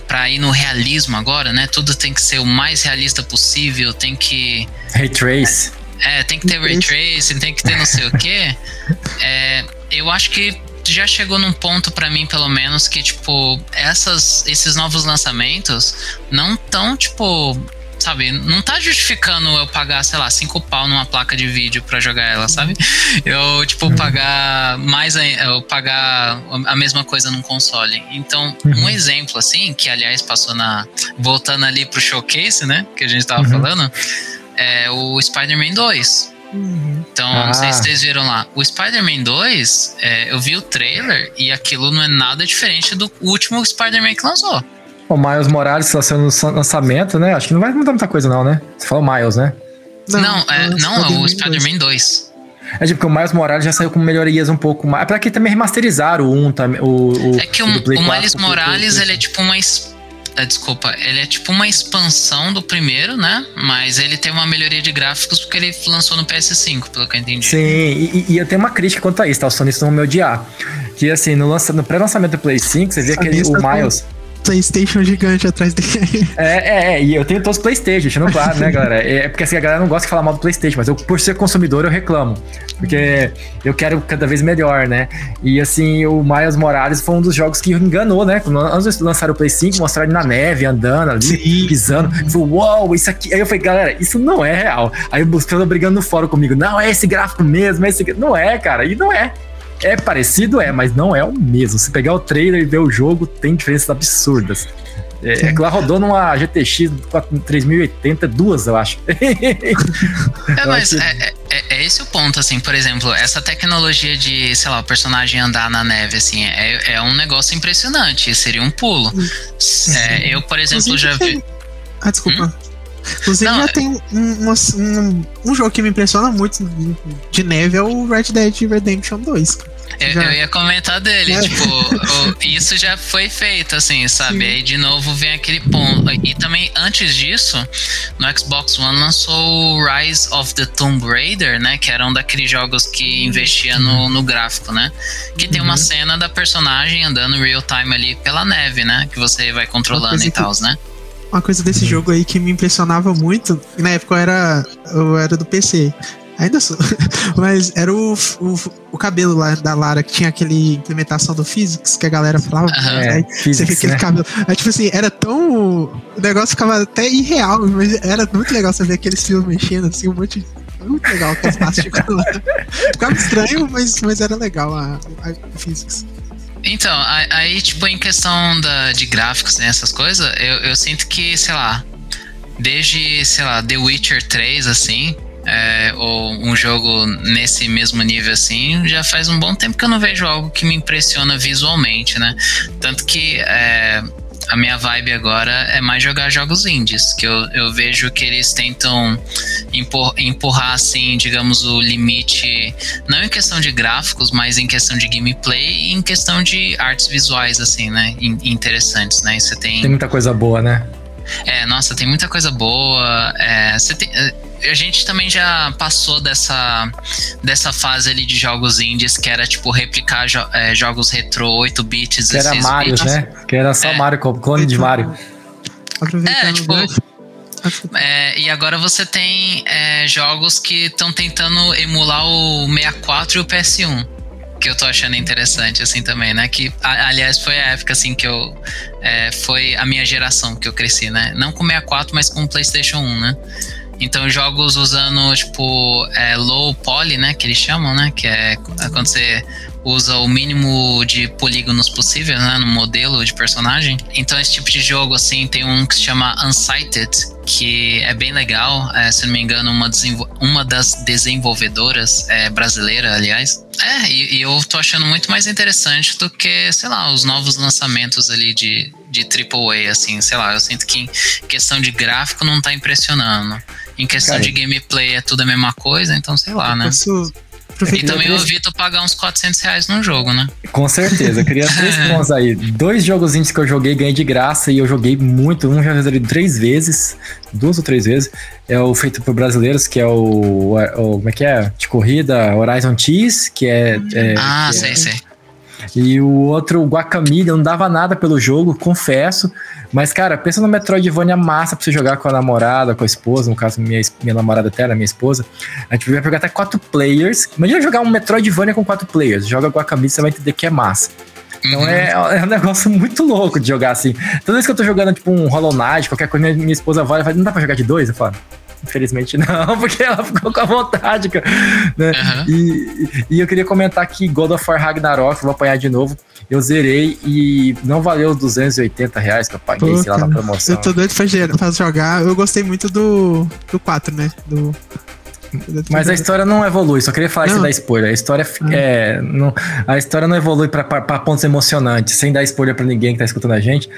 para ir no realismo agora, né? Tudo tem que ser o mais realista possível, tem que. Ray trace. É, tem que ter ray tracing, tem que ter não sei o quê. É, eu acho que já chegou num ponto para mim, pelo menos, que, tipo, essas, esses novos lançamentos não tão, tipo, sabe, não tá justificando eu pagar, sei lá, cinco pau numa placa de vídeo para jogar ela, sabe? Eu, tipo, uhum. pagar mais, eu pagar a mesma coisa num console. Então, uhum. um exemplo, assim, que aliás passou na. Voltando ali pro showcase, né? Que a gente tava uhum. falando, é o Spider-Man 2. Uhum. Então, ah. não sei se ah. vocês viram lá. O Spider-Man 2, é, eu vi o trailer e aquilo não é nada diferente do último Spider-Man que lançou. O Miles Morales está sendo lançamento, né? Acho que não vai mudar muita coisa, não, né? Você falou Miles, né? Não, não é, não, é o Spider-Man 2. É tipo que o Miles Morales já saiu com melhorias um pouco mais. Pra que também remasterizaram o 1, tá, o, o É que o, o Miles Morales, ele é tipo uma. É, desculpa, ele é tipo uma expansão do primeiro, né? Mas ele tem uma melhoria de gráficos porque ele lançou no PS5, pelo que eu entendi. Sim, e, e eu tenho uma crítica quanto a isso, tá? Os sonistas vão me odiar. Que assim, no, no pré-lançamento do Play 5, você vê aquele o Miles. PlayStation gigante atrás dele. É, é, é, e eu tenho todos os PlayStation, deixando claro, né, galera? É porque assim, a galera não gosta de falar mal do PlayStation, mas eu, por ser consumidor, eu reclamo. Porque eu quero cada vez melhor, né? E assim, o Miles Morales foi um dos jogos que enganou, né? Quando antes de lançar o Play 5, mostraram ele na neve, andando ali, Sim. pisando. Falei, uau, wow, isso aqui. Aí eu falei, galera, isso não é real. Aí o Buscando brigando no fórum comigo, não, é esse gráfico mesmo, é esse. Não é, cara, e não é. É parecido, é, mas não é o mesmo. Se pegar o trailer e ver o jogo, tem diferenças absurdas. É, é que lá rodou numa GTX 3080, duas, eu acho. é, mas é, é, é, esse o ponto, assim, por exemplo, essa tecnologia de, sei lá, o personagem andar na neve, assim, é, é um negócio impressionante, seria um pulo. É, eu, por exemplo, já vi. Ah, desculpa. Hum? Inclusive, Não, já é- tem um, um, um, jogo que me impressiona muito de neve é o Red Dead Redemption 2. Eu, eu, ia comentar dele, é. tipo, o, isso já foi feito, assim, sabe? Sim. Aí de novo vem aquele ponto. E também, antes disso, no Xbox One lançou o Rise of the Tomb Raider, né? Que era um daqueles jogos que investia no, no gráfico, né? Que uhum. tem uma uhum. cena da personagem andando real time ali pela neve, né? Que você vai controlando e tal, né? Uma coisa desse uhum. jogo aí que me impressionava muito, na época eu era, eu era do PC. Ainda sou. Mas era o, o, o, cabelo lá da Lara, que tinha aquele implementação do Physics que a galera falava. É, aí, physics, você vê aquele né? cabelo. Aí, tipo assim, era tão. O negócio ficava até irreal, mas era muito legal você ver aqueles fios mexendo, assim, um monte de. Muito legal aqueles plásticos lá. Ficava estranho, mas, mas era legal a, a Physics. Então, aí, tipo, em questão da, de gráficos, né, essas coisas, eu, eu sinto que, sei lá, desde, sei lá, The Witcher 3, assim, é, ou um jogo nesse mesmo nível assim, já faz um bom tempo que eu não vejo algo que me impressiona visualmente, né? Tanto que é, a minha vibe agora é mais jogar jogos indies, que eu, eu vejo que eles tentam empur, empurrar, assim, digamos, o limite, não em questão de gráficos, mas em questão de gameplay e em questão de artes visuais, assim, né? Interessantes, né? você tem... Tem muita coisa boa, né? É, nossa, tem muita coisa boa. É, você tem a gente também já passou dessa, dessa fase ali de jogos indies que era tipo replicar jo é, jogos retro 8 bits, Que era Mario, bits. né? Que era só é. Mario, clone de Mario. É, tipo. É, e agora você tem é, jogos que estão tentando emular o 64 e o PS1 que eu tô achando interessante, assim, também, né? Que, aliás, foi a época, assim, que eu... É, foi a minha geração que eu cresci, né? Não com 64, mas com PlayStation 1, né? Então, jogos usando, tipo, é, low poly, né? Que eles chamam, né? Que é quando você usa o mínimo de polígonos possível, né? No modelo de personagem. Então, esse tipo de jogo, assim, tem um que se chama Unsighted, que é bem legal. É, se não me engano, uma, uma das desenvolvedoras é, brasileira, aliás. É, e, e, eu tô achando muito mais interessante do que, sei lá, os novos lançamentos ali de, de AAA, assim, sei lá. Eu sinto que em questão de gráfico não tá impressionando. Em questão Cara, de gameplay é tudo a mesma coisa, então sei lá, né? Posso e também eu evito pagar uns 400 reais num jogo, né? Com certeza. Eu queria três pontos aí. Dois jogos indies que eu joguei, ganhei de graça e eu joguei muito. Um já resolvi três vezes, duas ou três vezes. É o feito por brasileiros, que é o, o como é que é? De corrida, Horizon Cheese, que é... é ah, que sei, é, sei. E o outro, o Guacamole, eu não dava nada pelo jogo, confesso. Mas, cara, pensa no Metroidvania massa pra você jogar com a namorada, com a esposa, no caso, minha, minha namorada até era minha esposa. A gente vai jogar até quatro players. Imagina jogar um Metroidvania com quatro players. Joga Guacamole, você vai entender que é massa. Então uhum. é, é um negócio muito louco de jogar assim. Toda vez que eu tô jogando, tipo, um Hollow Knight, qualquer coisa, minha, minha esposa vai e fala, não dá pra jogar de dois? Eu falo, Infelizmente não, porque ela ficou com a vontade, Né? Uhum. E, e eu queria comentar que God of War Ragnarok, vou apanhar de novo. Eu zerei e não valeu os 280 reais que eu paguei, Pô, sei lá, na promoção. Eu tô doido pra, pra jogar. Eu gostei muito do, do 4, né? Do mas a história não evolui, só queria falar não. sem dar spoiler. A história, é, não, a história não evolui para pontos emocionantes, sem dar spoiler para ninguém que tá escutando a gente.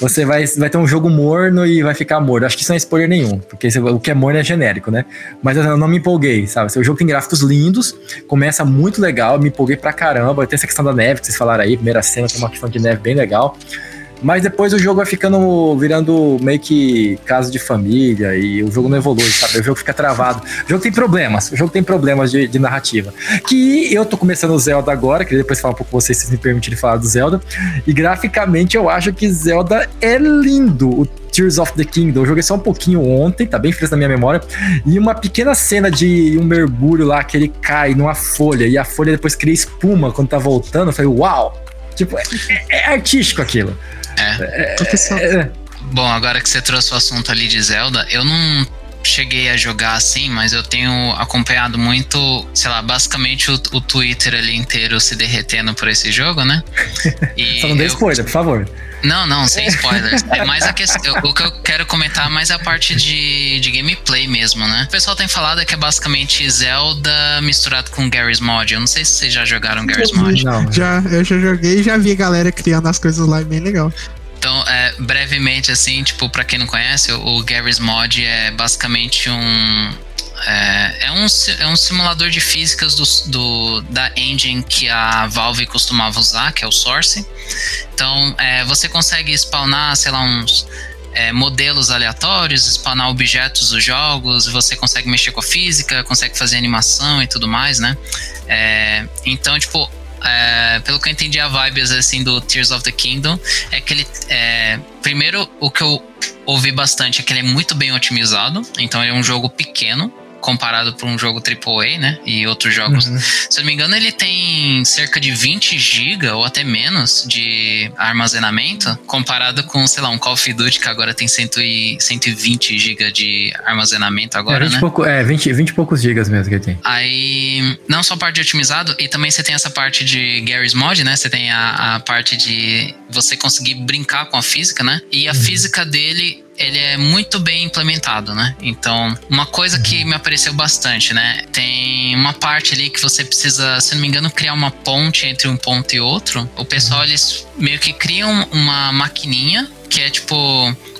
Você vai, vai ter um jogo morno e vai ficar morno. Acho que isso não é spoiler nenhum, porque o que é morno é genérico, né? Mas eu não me empolguei, sabe? O jogo tem gráficos lindos, começa muito legal, me empolguei pra caramba. Tem essa questão da neve que vocês falaram aí, primeira cena tem uma questão de neve bem legal. Mas depois o jogo vai ficando, virando meio que casa de família e o jogo não evolui, sabe? O jogo fica travado. O jogo tem problemas, o jogo tem problemas de, de narrativa. Que eu tô começando o Zelda agora, queria depois falar um pouco com vocês, se vocês me permitirem falar do Zelda. E graficamente eu acho que Zelda é lindo. O Tears of the Kingdom. Eu joguei só um pouquinho ontem, tá bem fresco na minha memória. E uma pequena cena de um mergulho lá que ele cai numa folha e a folha depois cria espuma quando tá voltando. Eu falei, uau! Tipo, é, é, é artístico aquilo. É. é, é. Bom, agora que você trouxe o assunto ali de Zelda, eu não cheguei a jogar assim, mas eu tenho acompanhado muito, sei lá, basicamente o, o Twitter ali inteiro se derretendo por esse jogo, né? E Só não dê spoiler, por favor. Não, não, sem spoilers. É mais a questão. O que eu quero comentar mais é a parte de, de gameplay mesmo, né? O pessoal tem falado que é basicamente Zelda misturado com Garry's Mod. Eu não sei se vocês já jogaram Garry's Mod. Não, já, eu já joguei e já vi a galera criando as coisas lá, é bem legal. Então, é, brevemente, assim, tipo, para quem não conhece, o, o Garry's Mod é basicamente um. É, é, um, é um simulador de físicas do, do, da engine que a Valve costumava usar, que é o Source. Então, é, você consegue spawnar, sei lá, uns é, modelos aleatórios, spawnar objetos dos jogos, você consegue mexer com a física, consegue fazer animação e tudo mais, né? É, então, tipo, é, pelo que eu entendi a vibe assim do Tears of the Kingdom é que ele é, primeiro o que eu ouvi bastante é que ele é muito bem otimizado então ele é um jogo pequeno comparado para um jogo AAA, né? E outros jogos. Uhum. Se eu não me engano, ele tem cerca de 20 GB ou até menos de armazenamento, comparado com, sei lá, um Call of Duty que agora tem 100 e, 120 GB de armazenamento agora, é, 20 né? Pouco, é, 20, 20 e poucos gigas mesmo que ele tem. Aí, não só parte de otimizado, e também você tem essa parte de Garry's Mod, né? Você tem a, a parte de você conseguir brincar com a física, né? E a uhum. física dele ele é muito bem implementado, né? Então, uma coisa que me apareceu bastante, né? Tem uma parte ali que você precisa, se não me engano, criar uma ponte entre um ponto e outro. O pessoal, eles meio que criam uma maquininha que é tipo.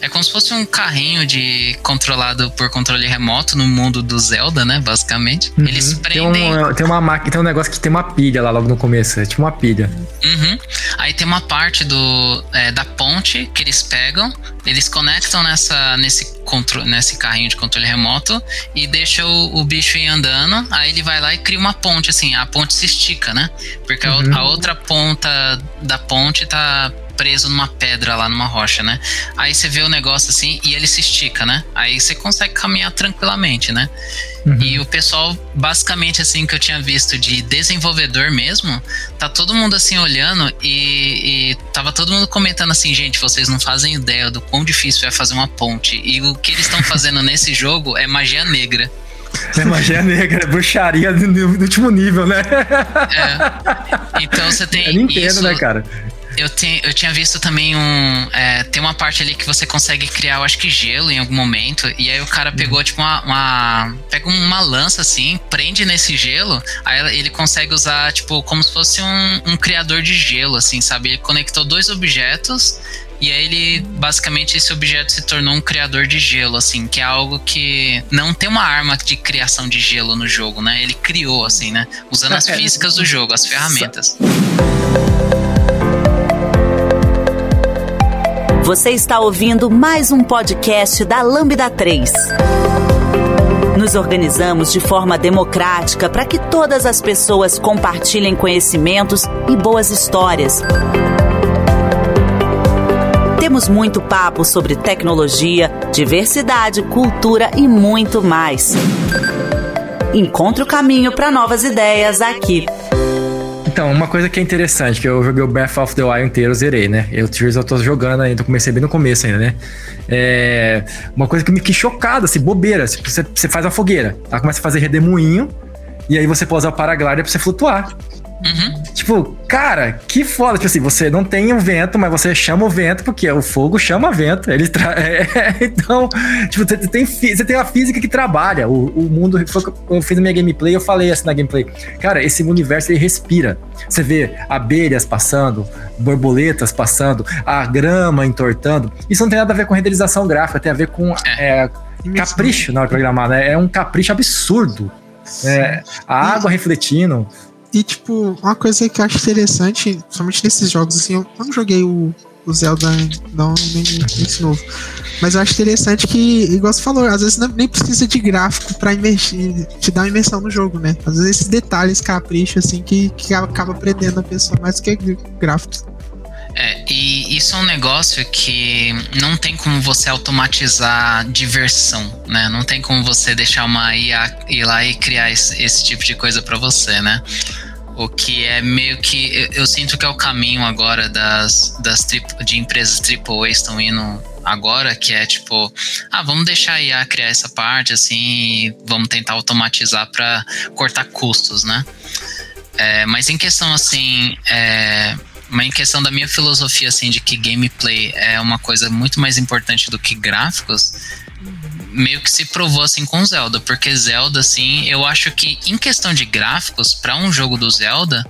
É como se fosse um carrinho de controlado por controle remoto no mundo do Zelda, né? Basicamente. Uhum. Eles prendem. Tem, um, tem uma máquina, tem um negócio que tem uma pilha lá logo no começo. É tipo uma pilha. Uhum. Aí tem uma parte do, é, da ponte que eles pegam, eles conectam nessa, nesse, controle, nesse carrinho de controle remoto e deixa o, o, bicho ir andando. Aí ele vai lá e cria uma ponte, assim, a ponte se estica, né? Porque uhum. a, a outra ponta da ponte tá preso numa pedra lá, numa rocha, né? Aí você vê o negócio assim e ele se estica, né? Aí você consegue caminhar tranquilamente, né? Uhum. E o pessoal, basicamente assim, que eu tinha visto de desenvolvedor mesmo, tá todo mundo assim olhando e, e tava todo mundo comentando assim, gente, vocês não fazem ideia do quão difícil é fazer uma ponte. E o que eles estão fazendo nesse jogo é magia negra. É magia negra, é bruxaria do, último nível, né? É. Então você tem. É Nintendo, isso, né, cara? Eu, te, eu tinha visto também um. É, tem uma parte ali que você consegue criar, eu acho que gelo em algum momento. E aí o cara pegou, uhum. tipo, uma, uma. Pega uma lança assim, prende nesse gelo. Aí ele consegue usar, tipo, como se fosse um, um criador de gelo, assim, sabe? Ele conectou dois objetos. E aí ele, basicamente, esse objeto se tornou um criador de gelo, assim, que é algo que não tem uma arma de criação de gelo no jogo, né? Ele criou, assim, né? Usando as é, físicas do jogo, as ferramentas. Você está ouvindo mais um podcast da Lambda 3. Nos organizamos de forma democrática para que todas as pessoas compartilhem conhecimentos e boas histórias. Temos muito papo sobre tecnologia, diversidade, cultura e muito mais. Encontre o caminho para novas ideias aqui. Então, uma coisa que é interessante, que eu joguei o Breath of the Wild inteiro, zerei, né? Eu Tears eu tô jogando ainda, comecei bem no começo ainda, né? É, uma coisa que me que chocada, assim, bobeira. Tipo, você, você faz a fogueira, ela começa a fazer redemoinho, e aí você pode usar o paraglider pra você flutuar. Uhum. Tipo, cara, que foda. Tipo assim, você não tem o um vento, mas você chama o vento, porque o fogo chama vento. Ele tra... É, então, tipo, você tem, você tem a física que trabalha. O, o mundo. Eu fiz a minha gameplay, eu falei assim na gameplay. Cara, esse universo ele respira. Você vê abelhas passando, borboletas passando, a grama entortando. Isso não tem nada a ver com renderização gráfica, tem a ver com é, capricho na hora de programar, né? É um capricho absurdo. É, a água refletindo. E, tipo, uma coisa que eu acho interessante, somente nesses jogos, assim, eu não joguei o, o Zelda não, nem, nesse novo. Mas eu acho interessante que, igual você falou, às vezes não, nem precisa de gráfico pra imergir, te dar uma imersão no jogo, né? Às vezes esses detalhes, caprichos, assim, que, que acaba prendendo a pessoa mais do que gráficos. É, e isso é um negócio que não tem como você automatizar diversão, né? Não tem como você deixar uma IA ir lá e criar esse, esse tipo de coisa para você, né? O que é meio que. Eu, eu, sinto que é o caminho agora das, das de empresas AAA estão indo agora, que é tipo, ah, vamos deixar a IA criar essa parte assim, vamos tentar automatizar para cortar custos, né? É, mas em questão assim, é, mas em questão da minha filosofia, assim, de que gameplay é uma coisa muito mais importante do que gráficos, meio que se provou assim com Zelda, porque Zelda, assim, eu acho que em questão de gráficos, para um jogo do Zelda,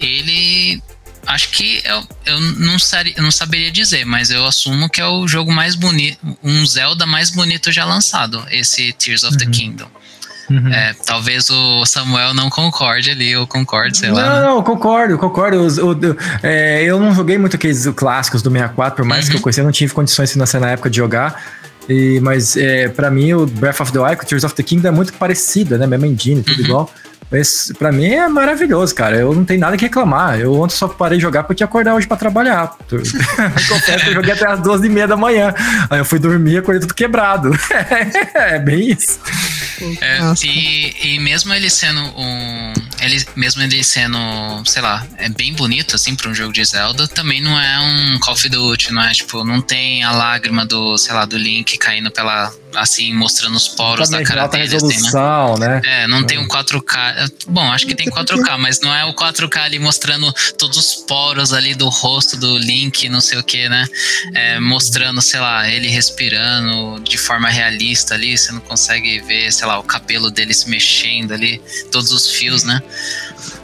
ele. Acho que eu, eu não, sari, eu não saberia dizer, mas eu assumo que é o jogo mais bonito, um Zelda mais bonito já lançado, esse Tears of uhum. the Kingdom. Uhum. É, talvez o Samuel não concorde ali, ou concorde, sei não, lá. Não, não, concordo, concordo. o, é, eu não joguei muito aqueles clássicos do 64, por mais uhum. que eu conhecia, eu não tive condições financeiras na época de jogar. E, mas é, para mim o Breath of the Wild com Tears of the Kingdom é muito parecido, né? Mesma engine, tudo uhum. igual. Mas pra mim é maravilhoso, cara. Eu não tenho nada que reclamar. Eu ontem só parei de jogar porque ia acordar hoje pra trabalhar. Confesso que eu joguei até as duas e meia da manhã. Aí eu fui dormir e acordei tudo quebrado. é bem isso. É, e, e mesmo ele sendo um. Ele, mesmo ele sendo, sei lá, é bem bonito, assim, pra um jogo de Zelda, também não é um Call of Duty, não é? Tipo, não tem a lágrima do, sei lá, do Link caindo pela. Assim, mostrando os poros da cara dele. Resolução, assim, né? É, não tem um 4K. Bom, acho que tem 4K, mas não é o 4K ali mostrando todos os poros ali do rosto do Link, não sei o que, né? É, mostrando, sei lá, ele respirando de forma realista ali, você não consegue ver, sei lá, o cabelo dele se mexendo ali, todos os fios, né?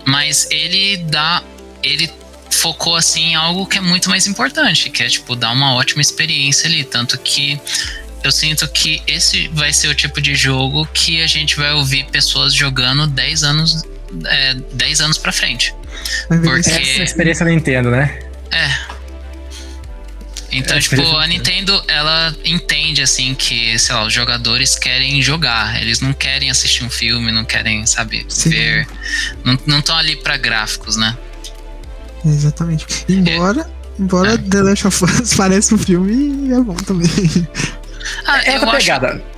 Mas ele dá. Ele focou assim em algo que é muito mais importante, que é tipo dar uma ótima experiência ali, tanto que eu sinto que esse vai ser o tipo de jogo que a gente vai ouvir pessoas jogando 10 anos é, 10 anos para frente. Porque essa é a experiência da Nintendo, né? É, então, é, tipo, a Nintendo, ela entende, assim, que, sei lá, os jogadores querem jogar. Eles não querem assistir um filme, não querem, sabe, Sim. ver. Não estão ali para gráficos, né? Exatamente. Embora, é. embora é. The Last of Us pareça um filme é bom também. Ah, é essa pegada. Acho...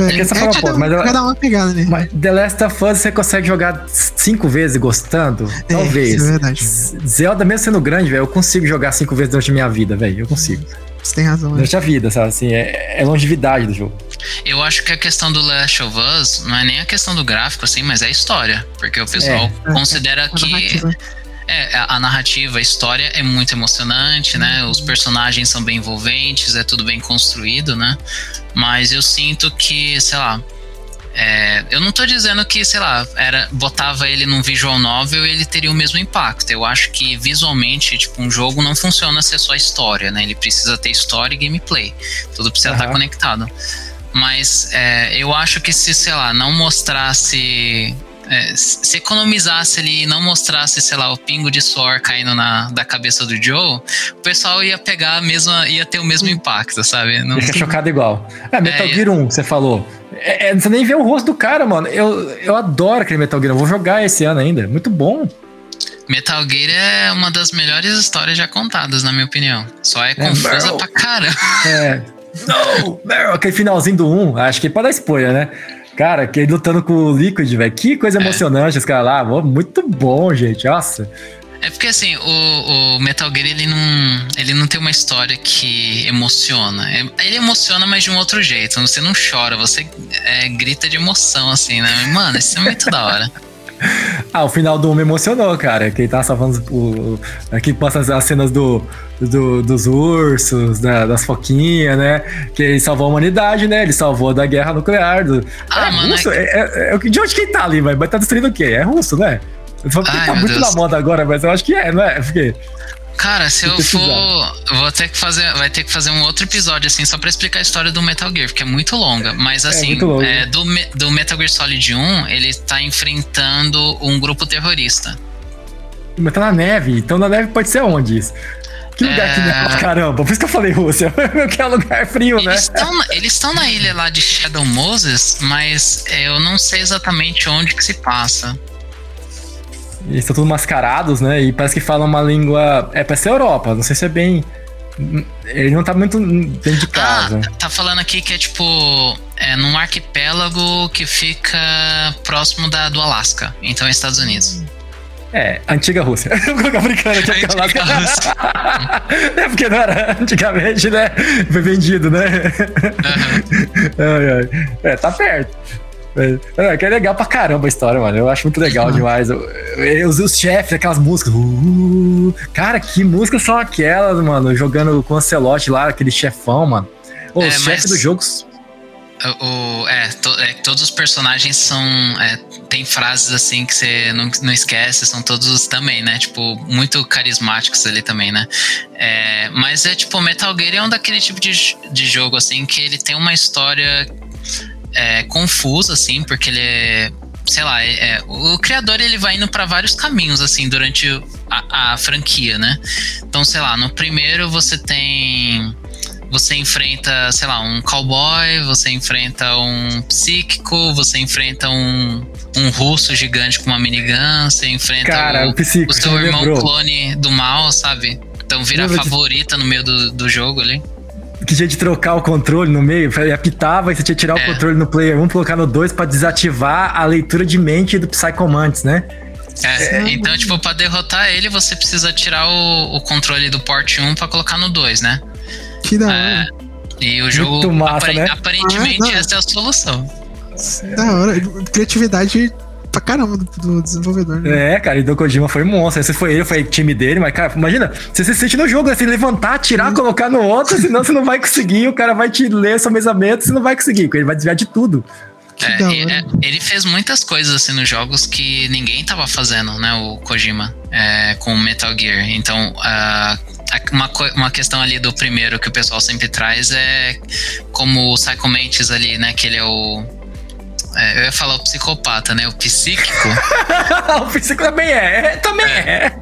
É, é, é cada, mas ela, cada uma pegada, né? Mas The Last of Us você consegue jogar cinco vezes gostando? É, Talvez. Isso é verdade. Zelda, mesmo sendo grande, velho, eu consigo jogar cinco vezes durante a minha vida, velho. Eu consigo. Você tem razão. Né? Durante a vida, sabe? Assim, é, é longevidade do jogo. Eu acho que a questão do Last of Us não é nem a questão do gráfico, assim, mas é a história. Porque o pessoal é, considera é, que. É, a narrativa, a história é muito emocionante, né? Os personagens são bem envolventes, é tudo bem construído, né? Mas eu sinto que, sei lá, é, eu não tô dizendo que, sei lá, era, botava ele num visual novel e ele teria o mesmo impacto. Eu acho que visualmente, tipo, um jogo não funciona ser só história, né? Ele precisa ter história e gameplay. Tudo precisa uhum. estar conectado. Mas é, eu acho que se, sei lá, não mostrasse é, se economizasse ali e não mostrasse, sei lá, o pingo de suor caindo na, da cabeça do Joe, o pessoal ia pegar a mesma, ia ter o mesmo impacto, sabe? Não... Fica chocado igual. É, Metal é, Gear 1, que você falou. É, é, você nem vê o rosto do cara, mano. Eu, eu adoro aquele Metal Gear. Eu vou jogar esse ano ainda. Muito bom. Metal Gear é uma das melhores histórias já contadas, na minha opinião. Só é, é confusa pra caramba. É. Não, Meryl, aquele finalzinho do 1, acho que pode dar spoiler, né? Cara, que lutando com o Liquid, velho. Que coisa É. emocionante esse cara lá. Muito bom, gente. Nossa. É porque assim, o, o Metal Gear ele não, ele não tem uma história que emociona. É- Ele emociona, mas de um outro jeito. Você não chora, você é, grita de emoção, assim, né? Mano, isso é muito da hora. Ah, o final do 1 me emocionou, cara. Que ele tá salvando o. Aqui passa as- as cenas do, do- dos ursos, da- das foquinhas, né? Que ele salvou a humanidade, né? Ele salvou da guerra nuclear. Do... Ah, é mano, russo? É, é- é- de onde que ele tá ali? Vai tá destruindo o quê? É russo, né? Eu falo Ai, tá muito Deus. na moda agora, mas eu acho que é, não é? Porque. Cara, se eu for. Vou ter que fazer. Vai ter que fazer um outro episódio, assim, só pra explicar a história do Metal Gear, porque é muito longa. Mas assim, muito longa. é, do, do Metal Gear Solid 1, ele tá enfrentando um grupo terrorista. Mas tá na neve, então na neve pode ser onde isso? Que lugar É. que? Caramba, por isso que eu falei Rússia. que é lugar frio, né? Eles estão na- eles estão na ilha lá de Shadow Moses, mas eu não sei exatamente onde que se passa. Eles estão todos mascarados, né? E parece que falam uma língua. É pra ser Europa, não sei se é bem. Ele não tá muito dentro de casa. Ah, tá falando aqui que é tipo. É num arquipélago que fica próximo da, do Alasca. Então é Estados Unidos. É, antiga Rússia. Eu vou colocar brincando aqui. Antiga Rússia. é porque não era antigamente, né? Foi vendido, né? Ai, ai. É, tá perto. É, que é legal pra caramba a história, mano. Eu acho muito legal demais. Eu- eu- Os, os chefes, aquelas músicas. uh, cara, que músicas são aquelas, mano? Jogando com o Ancelotti lá, aquele chefão, mano. Ô, É, os chefes mas- do jogo. O, é, to- é, todos os personagens são. É, tem frases assim que você não, não esquece, são todos também, né? Tipo, muito carismáticos ali também, né? É, mas é tipo, Metal Gear é um daquele tipo de, de jogo, assim, que ele tem uma história é, confusa, assim, porque ele é. Sei lá, é- é, o criador ele vai indo pra vários caminhos, assim, durante a, a franquia, né? Então, sei lá, no primeiro você tem você enfrenta, sei lá, um cowboy, você enfrenta um psíquico, você enfrenta um, um russo gigante com uma minigun, você enfrenta Cara, o, o psico, o seu irmão lembrou? clone do mal, sabe? Então vira a Lembra de- favorita no meio do, do jogo ali. Que tinha de trocar o controle no meio, ele apitava e você tinha que tirar É. o controle no player 1, colocar no 2 pra desativar a leitura de mente do Psychomantis, né? É, então, tipo, pra derrotar ele, você precisa tirar o, o controle do port 1 pra colocar no 2, né? Que da hora. É, e o jogo, massa, apare- né? aparentemente, Ah, essa é a solução. Da hora. Criatividade pra caramba do, do desenvolvedor, né? É, cara, e do Kojima foi monstro. Se foi ele, foi time dele, mas, cara, imagina, você se sente no jogo, assim, levantar, tirar, colocar no outro, senão você não vai conseguir, o cara vai te ler seu mesamento, você não vai conseguir, porque ele vai desviar de tudo. É, é, ele fez muitas coisas assim nos jogos que ninguém tava fazendo, né? O Kojima é, com o Metal Gear. Então, a- uma, uma questão ali do primeiro que o pessoal sempre traz é como o Psycho Mantis ali, né? Que ele é o. é, eu ia falar o psicopata, né? O psíquico. o físico também é, é, também é.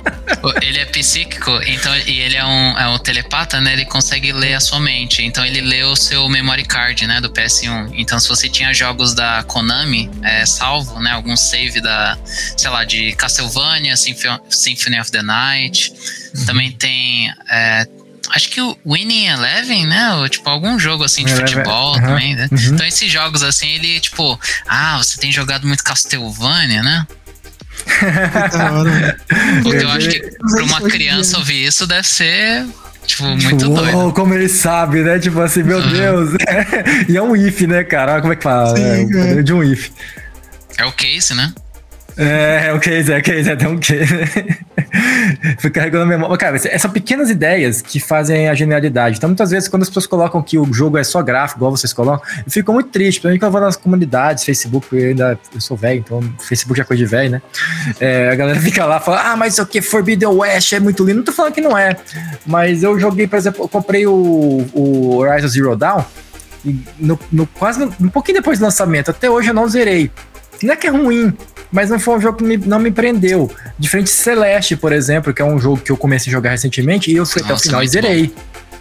O- ele é psíquico, então e ele é um, é um telepata, né? Ele consegue ler a sua mente. Então ele lê o seu memory card, né? Do PS1. Então se você tinha jogos da Konami é, salvo, né? Algum save da, sei lá, de Castlevania, Sympho- Symphony of the Night. Também tem. é, Acho que o Winning Eleven, né? Ou, tipo, algum jogo assim de Eleven, futebol aham, também, né? uhum. Então esses jogos assim, ele, tipo, ah, você tem jogado muito Castlevania, né? Porque eu acho que pra uma criança ouvir isso deve ser, tipo, muito Tipo, doido. uou, como ele sabe, né? Tipo assim, meu Uhum. Deus. e é um if, né, cara? Olha como é que fala? Sim, é, o poder de um if. É o case, né? É, é o case, é o case, é tem um case. Fui carregando a memória. Cara, são pequenas ideias que fazem a genialidade. Então, muitas vezes, quando as pessoas colocam que o jogo é só gráfico, igual vocês colocam, eu fico muito triste. Principalmente quando eu vou nas comunidades, Facebook, eu ainda eu sou velho, então Facebook é coisa de velho, né? É, a galera fica lá falando, ah, mas isso aqui, Forbidden West é muito lindo. Não tô falando que não é. Mas eu joguei, por exemplo, eu comprei o, o Horizon Zero Dawn. No, no- quase um pouquinho depois do lançamento, até hoje eu não zerei. Não é que é ruim, mas não foi um jogo que me- não me prendeu. Diferente de Celeste, por exemplo, que é um jogo que eu comecei a jogar recentemente e eu fui até o final e muito zerei.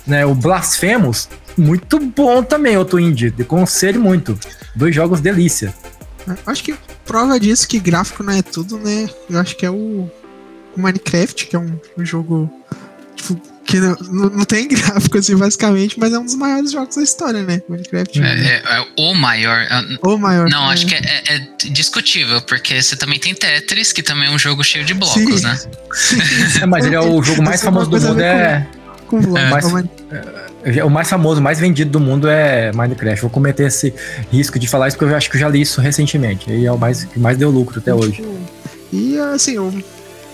Né, o Blasphemous, muito bom também, outro indie. Conselho muito. Dois jogos delícia. Acho que prova disso que gráfico não é tudo, né? Eu acho que é o, o Minecraft, que é um, um jogo. Tipo, Que não, não, não, tem gráfico, assim, basicamente, mas é um dos maiores jogos da história, né? Minecraft. É, é, é o maior. É, o maior. Não, acho que é, é, discutível, porque você também tem Tetris, que também é um jogo cheio de blocos, Sim. né? Sim. mas ele é o jogo mais famoso do mundo, é. Com, com blocos. Mais, o mais famoso, mais vendido do mundo é Minecraft. Vou cometer esse risco de falar isso porque eu acho que eu já li isso recentemente. E é o mais que mais deu lucro até hoje. E assim, eu,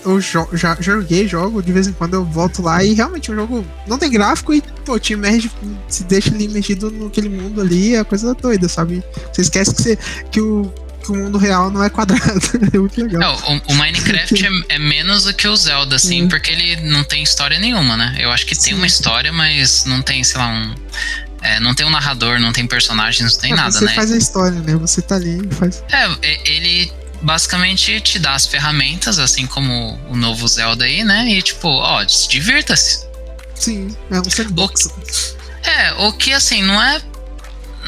eu jo já joguei jogo, de vez em quando eu volto lá e realmente o jogo não tem gráfico e, pô, te emerge, se deixa ali mexido naquele mundo ali, é coisa doida, sabe? Você esquece que, você, que o que o mundo real não é quadrado. é muito legal. Não, o, o, Minecraft é, é, menos do que o Zelda, assim, porque ele não tem história nenhuma, né? Eu acho que Sim. tem uma história, mas não tem, sei lá, um. É, não tem um narrador, não tem personagens, não tem é, nada, você né? Você faz a história, né? Você tá ali e faz. É, ele basicamente te dá as ferramentas, assim como o novo Zelda aí, né? E tipo, ó, divirta-se. Sim, é um sandbox. O, é, o que assim, não é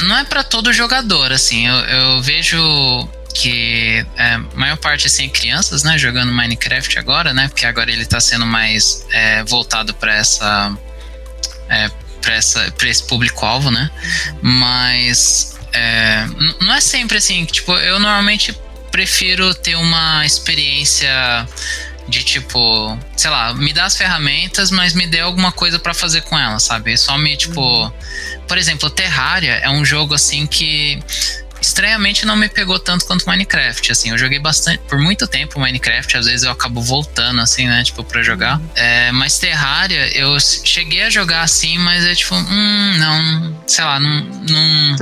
não é para todo jogador, assim. Eu, eu vejo que é, a maior parte assim é crianças, né, jogando Minecraft agora, né, porque agora ele tá sendo mais é, voltado para essa é, para essa para esse público alvo, né? Mas é, não é sempre assim, tipo, eu normalmente prefiro ter uma experiência de tipo, sei lá, me dá as ferramentas, mas me dê alguma coisa para fazer com elas, sabe? Só me tipo, uhum. por exemplo, Terraria é um jogo assim que estranhamente não me pegou tanto quanto Minecraft, assim, eu joguei bastante, por muito tempo Minecraft, às vezes eu acabo voltando, assim, né, tipo, pra jogar, uhum. é, mas Terraria, eu cheguei a jogar assim, mas é tipo, hum, não, sei lá, não, não,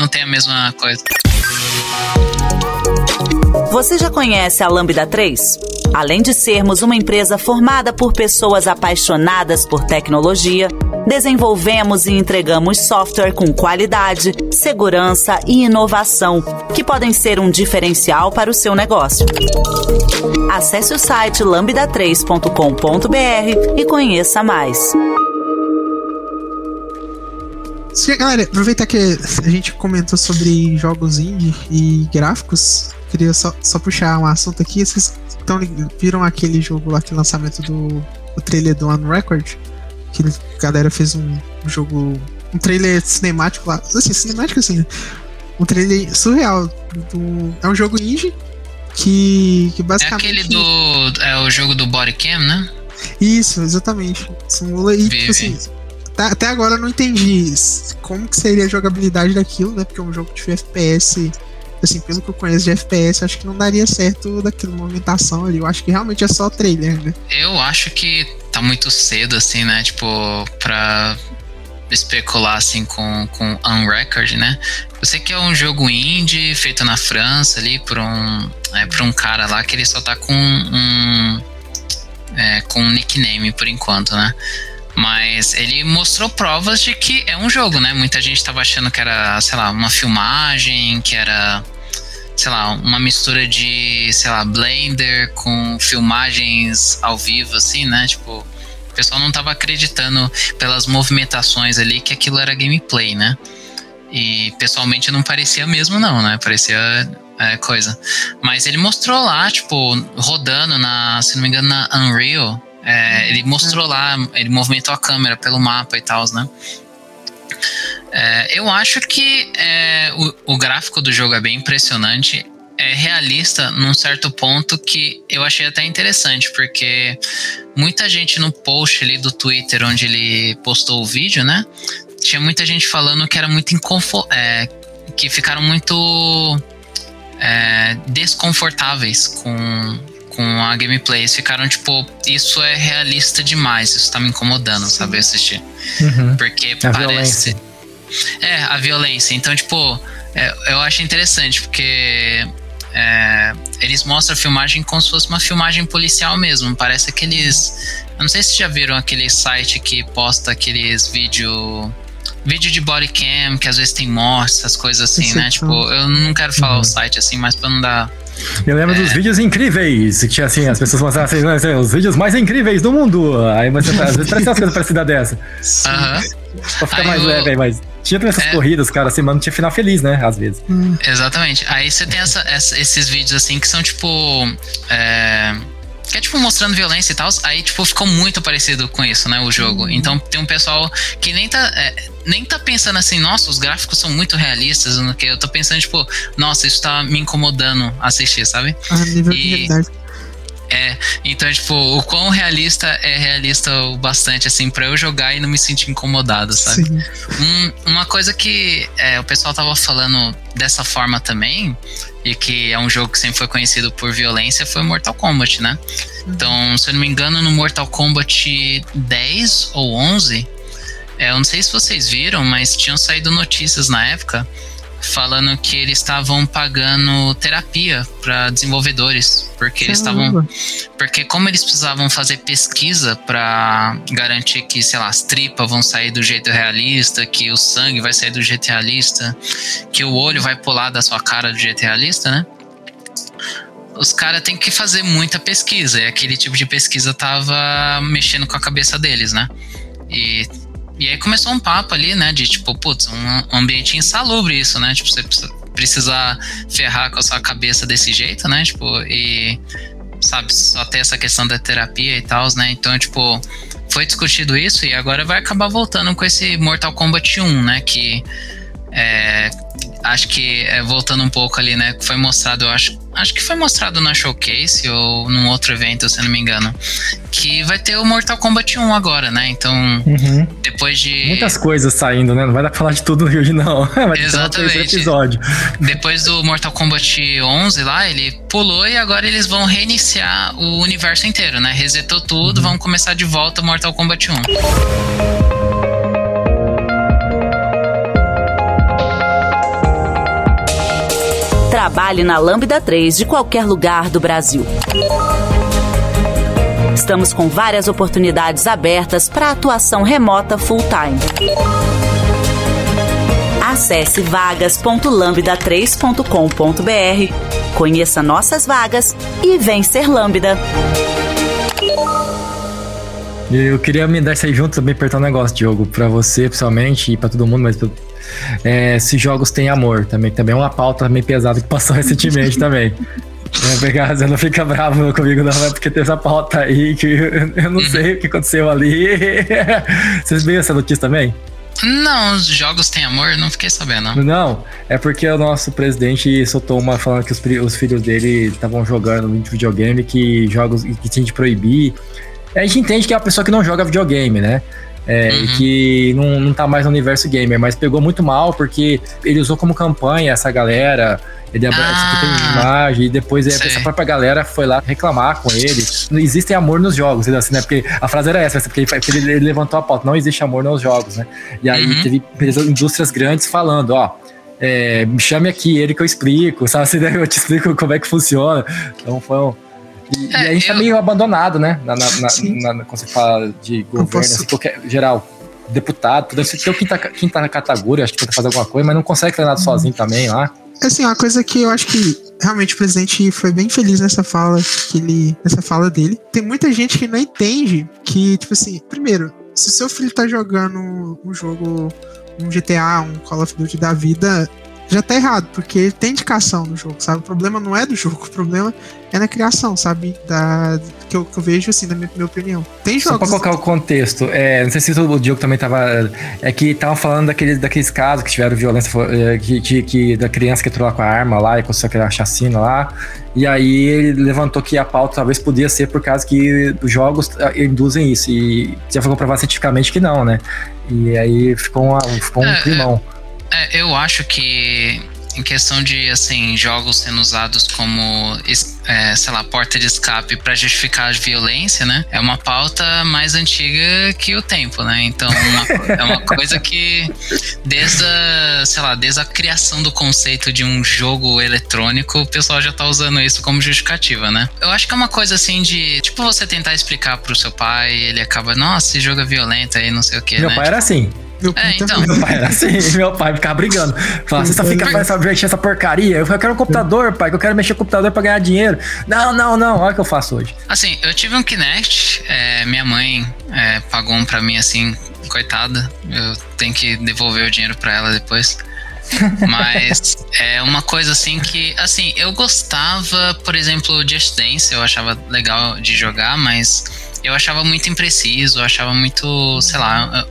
não tem a mesma coisa. Você já conhece a Lambda 3? Além de sermos uma empresa formada por pessoas apaixonadas por tecnologia, desenvolvemos e entregamos software com qualidade, segurança e inovação, que podem ser um diferencial para o seu negócio. Acesse o site lambda3.com.br e conheça mais. Galera, aproveitar que a gente comentou sobre jogos indie e gráficos, queria só, só puxar um assunto aqui. Vocês tão, viram aquele jogo lá, aquele lançamento do o trailer do One Record? Que a galera fez um, um jogo. Um trailer cinemático lá. Assim, cinemático assim. Um trailer surreal. Do, é um jogo indie que, que basicamente. É aquele do. É o jogo do Bodycam, né? Isso, exatamente. Simula e, tipo assim. Até agora eu não entendi como que seria a jogabilidade daquilo, né? Porque é um jogo de FPS assim, pelo que eu conheço de FPS, acho que não daria certo daquela movimentação ali. Eu acho que realmente é só trailer, né? Eu acho que tá muito cedo, assim, né? Tipo, pra especular assim com, com Unrecord, né? Eu sei que é um jogo indie feito na França ali por um, é, por um cara lá que ele só tá com um, é, com um nickname por enquanto, né? Mas ele mostrou provas de que é um jogo, né? Muita gente tava achando que era, sei lá, uma filmagem, que era, sei lá, uma mistura de, sei lá, Blender com filmagens ao vivo, assim, né? Tipo, o pessoal não tava acreditando pelas movimentações ali que aquilo era gameplay, né? E pessoalmente não parecia mesmo, não, né? Parecia é, coisa. Mas ele mostrou lá, tipo, rodando na, se não me engano, na Unreal é, ele mostrou lá, ele movimentou a câmera pelo mapa e tal, né? É, eu acho que é, o, o, gráfico do jogo é bem impressionante. É realista num certo ponto que eu achei até interessante, porque muita gente no post ali do Twitter onde ele postou o vídeo, né? Tinha muita gente falando que era muito inconfortável. É, que ficaram muito é, desconfortáveis com com a gameplay. Eles ficaram tipo, isso é realista demais, isso tá me incomodando, sabe, assistir. Uhum. Porque a parece. Violência. É, a violência. Então, tipo, é, eu acho interessante, porque é, eles mostram a filmagem como se fosse uma filmagem policial mesmo. Parece aqueles. Eu não sei se já viram aquele site que posta aqueles vídeo vídeo de body cam, que às vezes tem mortes, essas coisas assim, né? Tipo, eu não quero falar uhum. o site assim, mas pra não dar eu lembro é. dos vídeos incríveis, que tinha assim, as pessoas mostravam assim, os vídeos mais incríveis do mundo. Aí você às vezes parece umas coisas parecidas dessa. Aham. Pra ficar aí mais eu... leve aí, mas tinha também essas é. corridas, cara, assim, mas não tinha final feliz, né? Às vezes. Exatamente. Aí você tem essa, essa, esses vídeos assim que são tipo. É, que é tipo mostrando violência e tal. Aí, tipo, ficou muito parecido com isso, né? O jogo. Uhum. Então tem um pessoal que nem tá. É, nem tá pensando assim, nossa, os gráficos são muito realistas, no que eu tô pensando, tipo, nossa, isso tá me incomodando assistir, sabe? Ah, nível e, de realidade. É, então, tipo, o quão realista é realista o bastante, assim, pra eu jogar e não me sentir incomodado, sabe? Um, uma coisa que é, o pessoal tava falando dessa forma também, e que é um jogo que sempre foi conhecido por violência, foi Mortal Kombat, né? Uhum. Então, se eu não me engano, no Mortal Kombat 10 ou 11, é, eu não sei se vocês viram, mas tinham saído notícias na época falando que eles estavam pagando terapia para desenvolvedores, porque eles estavam porque como eles precisavam fazer pesquisa para garantir que, sei lá, as tripas vão sair do jeito realista, que o sangue vai sair do jeito realista, que o olho vai pular da sua cara do jeito realista, né? Os caras têm que fazer muita pesquisa, e aquele tipo de pesquisa tava mexendo com a cabeça deles, né? E e aí começou um papo ali, né? De tipo, putz, um ambiente insalubre isso, né? Tipo, você precisa ferrar com a sua cabeça desse jeito, né? Tipo, e sabe, só ter essa questão da terapia e tal, né? Então, tipo, foi discutido isso e agora vai acabar voltando com esse Mortal Kombat 1, né? Que é, acho que é, voltando um pouco ali, né? Foi mostrado, eu acho, acho que foi mostrado na Showcase ou num outro evento, se não me engano. Que vai ter o Mortal Kombat 1 agora, né? Então, uhum. depois de. Muitas coisas saindo, né? Não vai dar pra falar de tudo hoje, não. vai Exatamente. episódio. Depois do Mortal Kombat 11 lá, ele pulou e agora eles vão reiniciar o universo inteiro, né? Resetou tudo, uhum. vão começar de volta Mortal Kombat 1. Trabalhe na Lambda 3 de qualquer lugar do Brasil. Estamos com várias oportunidades abertas para atuação remota full-time. Acesse vagas.lambda3.com.br, conheça nossas vagas e vem ser Lambda. Eu queria me dar isso aí junto também, apertar um negócio, Diogo, para você, pessoalmente, e para todo mundo, mas é, se jogos têm amor também. Também é uma pauta meio pesada que passou recentemente também. É, você não fica bravo comigo, não, é porque tem essa pauta aí que eu não sei o que aconteceu ali. Vocês viram essa notícia também? Não, os jogos têm amor, não fiquei sabendo. Não, é porque o nosso presidente soltou uma falando que os, os filhos dele estavam jogando muito videogame, que jogos que tinha de proibir. A gente entende que é uma pessoa que não joga videogame, né? É, uhum. que não, não tá mais no universo gamer, mas pegou muito mal porque ele usou como campanha essa galera. Ele ah, tem imagem e depois essa própria galera foi lá reclamar com ele. Não existe amor nos jogos, assim, né? Porque a frase era essa, porque ele, ele levantou a pauta, não existe amor nos jogos, né? E aí uhum. teve indústrias grandes falando, ó, é, me chame aqui, ele que eu explico, sabe? Assim, eu te explico como é que funciona. Então foi um, e, é, e a gente tá eu... tá meio abandonado, né? Na, na, na, na, quando você fala de governo, posso... assim, qualquer, geral, deputado, tudo isso. Tem o quinta, quinta na categoria, acho que tenta fazer alguma coisa, mas não consegue fazer nada sozinho também lá. Assim, uma coisa que eu acho que realmente o presidente foi bem feliz nessa fala que ele, nessa fala dele. Tem muita gente que não entende que, tipo assim, primeiro, se seu filho tá jogando um jogo, um GTA, um Call of Duty da vida, já tá errado, porque tem indicação no jogo, sabe? O problema não é do jogo, o problema é na criação, sabe? Da, que, eu, que eu vejo, assim, na minha, minha opinião. Tem jogos. Só pra colocar o contexto, é, não sei se o Diogo também tava. É que tava falando daqueles, daqueles casos que tiveram violência, é, que, que, que, da criança que entrou lá com a arma lá e conseguiu aquela chacina lá. E aí ele levantou que a pauta talvez podia ser por causa que os jogos é, induzem isso. E já foi comprovado cientificamente que não, né? E aí ficou, uma, ficou um é, climão. É eu acho que em questão de assim jogos sendo usados como é, sei lá porta de escape para justificar a violência né é uma pauta mais antiga que o tempo né? Então uma, é uma coisa que desde a, sei lá desde a criação do conceito de um jogo eletrônico o pessoal já tá usando isso como justificativa né? Eu acho que é uma coisa assim de tipo você tentar explicar pro seu pai ele acaba nossa esse jogo é violento aí não sei o que meu né? pai era assim meu pai, é, então. meu pai era assim, meu pai ficava brigando. Falava, você só fica fazendo mexer essa porcaria. Eu quero um computador, pai, que eu quero mexer no computador pra ganhar dinheiro. Não, não, não, olha o que eu faço hoje. Assim, eu tive um Kinect, é, minha mãe é, pagou um pra mim assim, coitada. Eu tenho que devolver o dinheiro pra ela depois. Mas é uma coisa assim que, assim, eu gostava, por exemplo, Just Dance, eu achava legal de jogar, mas eu achava muito impreciso, eu achava muito, sei lá,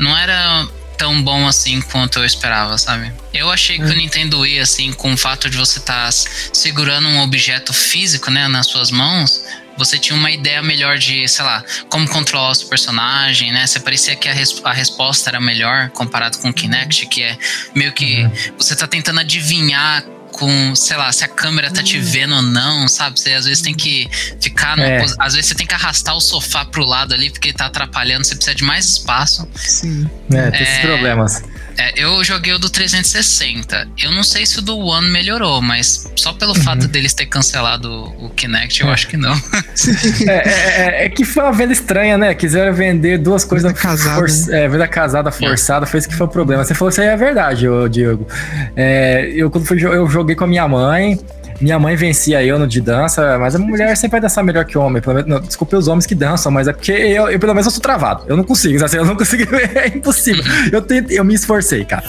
não era tão bom assim quanto eu esperava, sabe? Eu achei que o hum. Nintendo Wii, assim, com o fato de você estar tá segurando um objeto físico, né, nas suas mãos, você tinha uma ideia melhor de, sei lá, como controlar o seu personagem, né? Você parecia que a, res a resposta era melhor comparado com o Kinect, que é meio que uhum. você tá tentando adivinhar com, sei lá, se a câmera tá te hum. vendo ou não, sabe? Você às vezes tem que ficar. É. Às vezes você tem que arrastar o sofá pro lado ali porque tá atrapalhando, você precisa de mais espaço. Sim. É, tem é, esses problemas. É, eu joguei o do 360. Eu não sei se o do One melhorou, mas só pelo uhum. fato deles ter cancelado o Kinect, eu é. acho que não. É, é, é, é, que foi uma venda estranha, né? Quiseram vender duas coisas venda casada. For, é, venda casada forçada, foi isso que foi o problema. Você falou isso aí é verdade, ô, Diego. É, eu, quando fui, eu joguei com a minha mãe. Minha mãe vencia eu no de dança, mas a mulher sempre vai dançar melhor que o homem. Pelo menos, desculpe os homens que dançam, mas é porque eu, eu pelo menos eu sou travado. Eu não consigo, assim, eu não consigo, é impossível. Eu, tento, eu me esforcei, cara.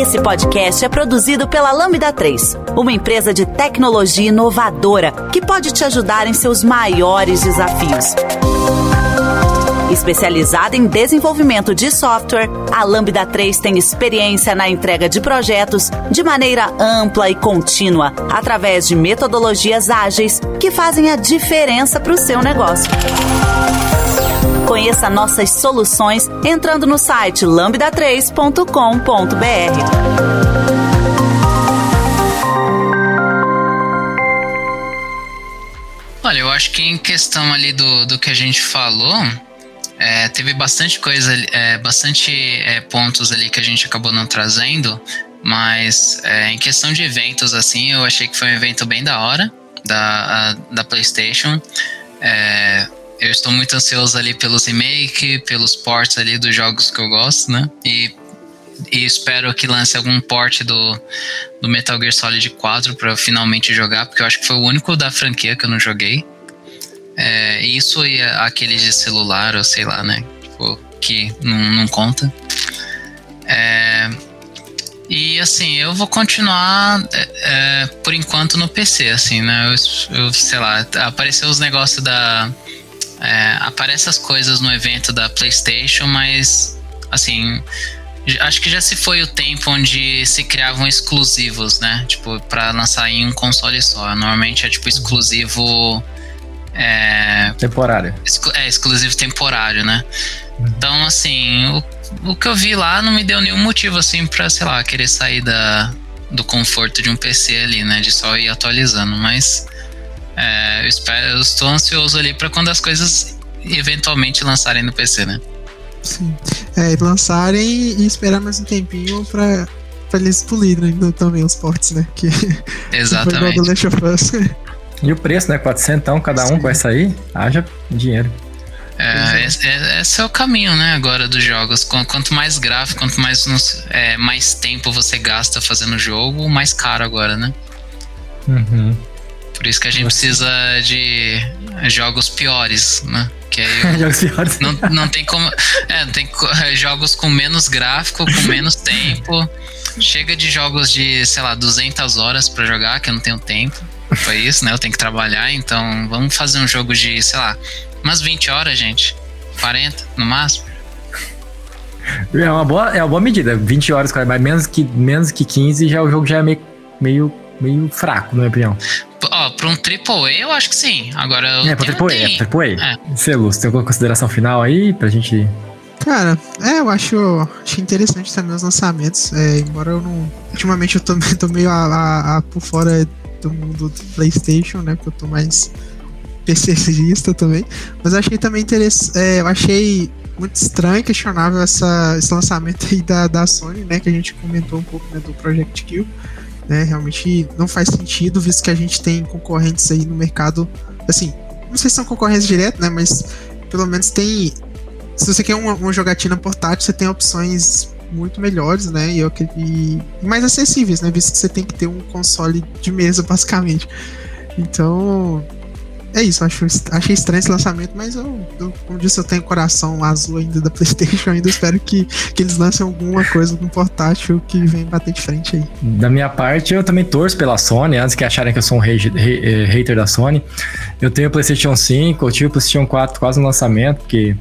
Esse podcast é produzido pela Lambda 3, uma empresa de tecnologia inovadora que pode te ajudar em seus maiores desafios. Especializada em desenvolvimento de software, a Lambda 3 tem experiência na entrega de projetos de maneira ampla e contínua, através de metodologias ágeis que fazem a diferença para o seu negócio. Conheça nossas soluções entrando no site lambda3.com.br. Olha, eu acho que em questão ali do, do que a gente falou, é, teve bastante coisa, é, bastante é, pontos ali que a gente acabou não trazendo, mas é, em questão de eventos, assim, eu achei que foi um evento bem da hora da, a, da PlayStation. É, eu estou muito ansioso ali pelos remake, pelos ports ali dos jogos que eu gosto, né? E, e espero que lance algum port do, do Metal Gear Solid 4 para finalmente jogar, porque eu acho que foi o único da franquia que eu não joguei. É, isso e aqueles de celular, ou sei lá, né? Tipo, que não, não conta. É, e assim, eu vou continuar é, é por enquanto no PC, assim, né? Eu, eu sei lá, apareceu os negócios da. É, aparece as coisas no evento da PlayStation, mas assim. Acho que já se foi o tempo onde se criavam exclusivos, né? Tipo, para lançar em um console só. Normalmente é tipo exclusivo é, temporário. é, exclusivo temporário, né? Uhum. Então, assim, o, o que eu vi lá não me deu nenhum motivo, assim, pra, sei lá, querer sair da, do conforto de um PC ali, né? De só ir atualizando. Mas é, eu, espero, eu estou ansioso ali para quando as coisas eventualmente lançarem no PC, né? Sim. É, lançarem e esperar mais um tempinho pra, pra eles polirem né, também os ports, né? Que, Exatamente. Que foi do Last of Us. E o preço, né? 400 então, cada um Sim. vai sair, haja dinheiro. É, é, esse é o caminho, né, agora dos jogos. Quanto mais gráfico, quanto mais, é, mais tempo você gasta fazendo o jogo, mais caro agora, né? Uhum. Por isso que a gente precisa de jogos piores, né? Que aí jogos piores. Não, não tem como. É, tem jogos com menos gráfico, com menos tempo. Chega de jogos de, sei lá, 200 horas para jogar, que eu não tenho tempo foi isso, né? Eu tenho que trabalhar, então vamos fazer um jogo de, sei lá, umas 20 horas, gente. 40 no máximo. É uma boa, é uma boa medida, 20 horas, cara, mas menos que, menos que 15 já o jogo já é meio, meio, meio fraco, na minha opinião. Ó, pra um AAA eu acho que sim. Agora. É, pra AAA, tem... é, AAA. É. Celus, tem alguma consideração final aí pra gente. Cara, é, eu acho, acho interessante também os lançamentos. É, embora eu não. Ultimamente eu tô, tô meio a, a, a por fora do mundo do PlayStation, né? Porque eu tô mais PCista também. Mas achei também interessante. É, eu achei muito estranho, questionável essa, esse lançamento aí da, da Sony, né? Que a gente comentou um pouco né, do Project Kill. Né, realmente não faz sentido, visto que a gente tem concorrentes aí no mercado. Assim, não sei se são concorrentes direto, né? Mas pelo menos tem. Se você quer uma, uma jogatina portátil, você tem opções muito melhores, né? E, e mais acessíveis, né? Visto que você tem que ter um console de mesa, basicamente. Então, é isso, acho, achei estranho esse lançamento, mas eu, eu, como disse, eu tenho coração azul ainda da PlayStation, ainda espero que, que eles lancem alguma coisa no portátil que vem bater de frente aí. Da minha parte, eu também torço pela Sony, antes que acharem que eu sou um eh, hater da Sony. Eu tenho o PlayStation 5, eu tive o PlayStation 4 quase no lançamento, porque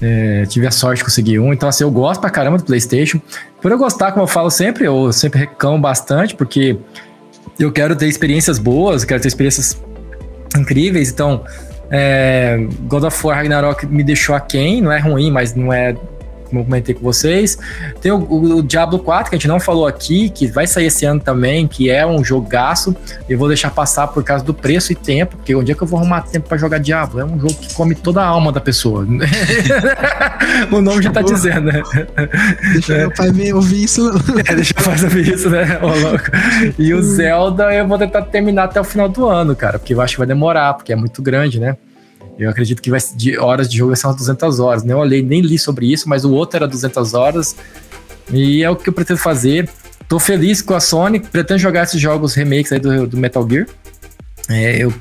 é, tive a sorte de conseguir um. Então, assim, eu gosto pra caramba do PlayStation. Por eu gostar, como eu falo sempre, eu sempre reclamo bastante, porque eu quero ter experiências boas, quero ter experiências incríveis. Então, é, God of War Ragnarok me deixou aquém, não é ruim, mas não é como eu comentei com vocês. Tem o, o, o, Diablo 4, que a gente não falou aqui, que vai sair esse ano também, que é um jogaço. Eu vou deixar passar por causa do preço e tempo, porque onde é que eu vou arrumar tempo para jogar Diablo? É um jogo que come toda a alma da pessoa. o nome já tá dizendo, né? Deixa é. meu pai ver, ouvir isso. É, deixa eu fazer ouvir isso, né? Ô, louco. E o Zelda eu vou tentar terminar até o final do ano, cara, porque eu acho que vai demorar, porque é muito grande, né? Eu acredito que vai, de horas de jogo umas 200 horas. Nem olhei, nem li sobre isso, mas o outro era 200 horas. E é o que eu pretendo fazer. Tô feliz com a Sony, pretendo jogar esses jogos remakes aí do, do Metal Gear. É, eu,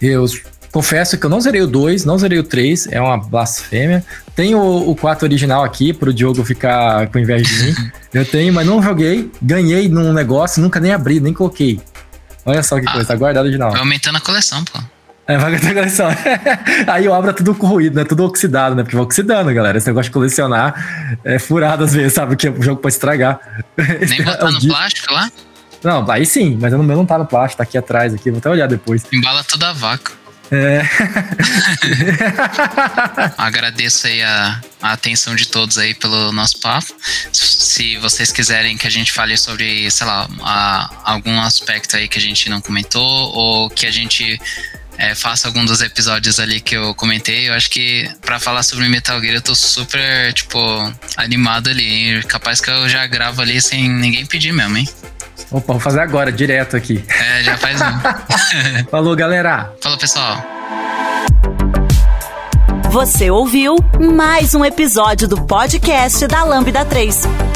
eu confesso que eu não zerei o 2, não zerei o 3, é uma blasfêmia. Tenho o, o 4 original aqui, pro Diogo ficar com inveja de mim. eu tenho, mas não joguei. Ganhei num negócio, nunca nem abri, nem coloquei. Olha só que ah, coisa, tá guardado original. Vai aumentando a coleção, pô. É, vai ter coleção. Aí eu abro tudo corroído, né? Tudo oxidado, né? Porque vai oxidando, galera. Esse negócio de colecionar é furado às vezes, sabe? Que o jogo pode estragar. Nem botar é no plástico lá? Não, aí sim, mas o meu não tá no plástico, tá aqui atrás, aqui. Vou até olhar depois. Embala tudo a vácuo. É. Agradeço aí a, a, atenção de todos aí pelo nosso papo. Se vocês quiserem que a gente fale sobre, sei lá, a, algum aspecto aí que a gente não comentou ou que a gente é, faça algum dos episódios ali que eu comentei. Eu acho que para falar sobre Metal Gear eu tô super, tipo, animado ali, hein? Capaz que eu já gravo ali sem ninguém pedir mesmo, hein? Opa, vou fazer agora, direto aqui. É, já faz um. Falou, galera. Falou, pessoal. Você ouviu mais um episódio do podcast da Lambda 3.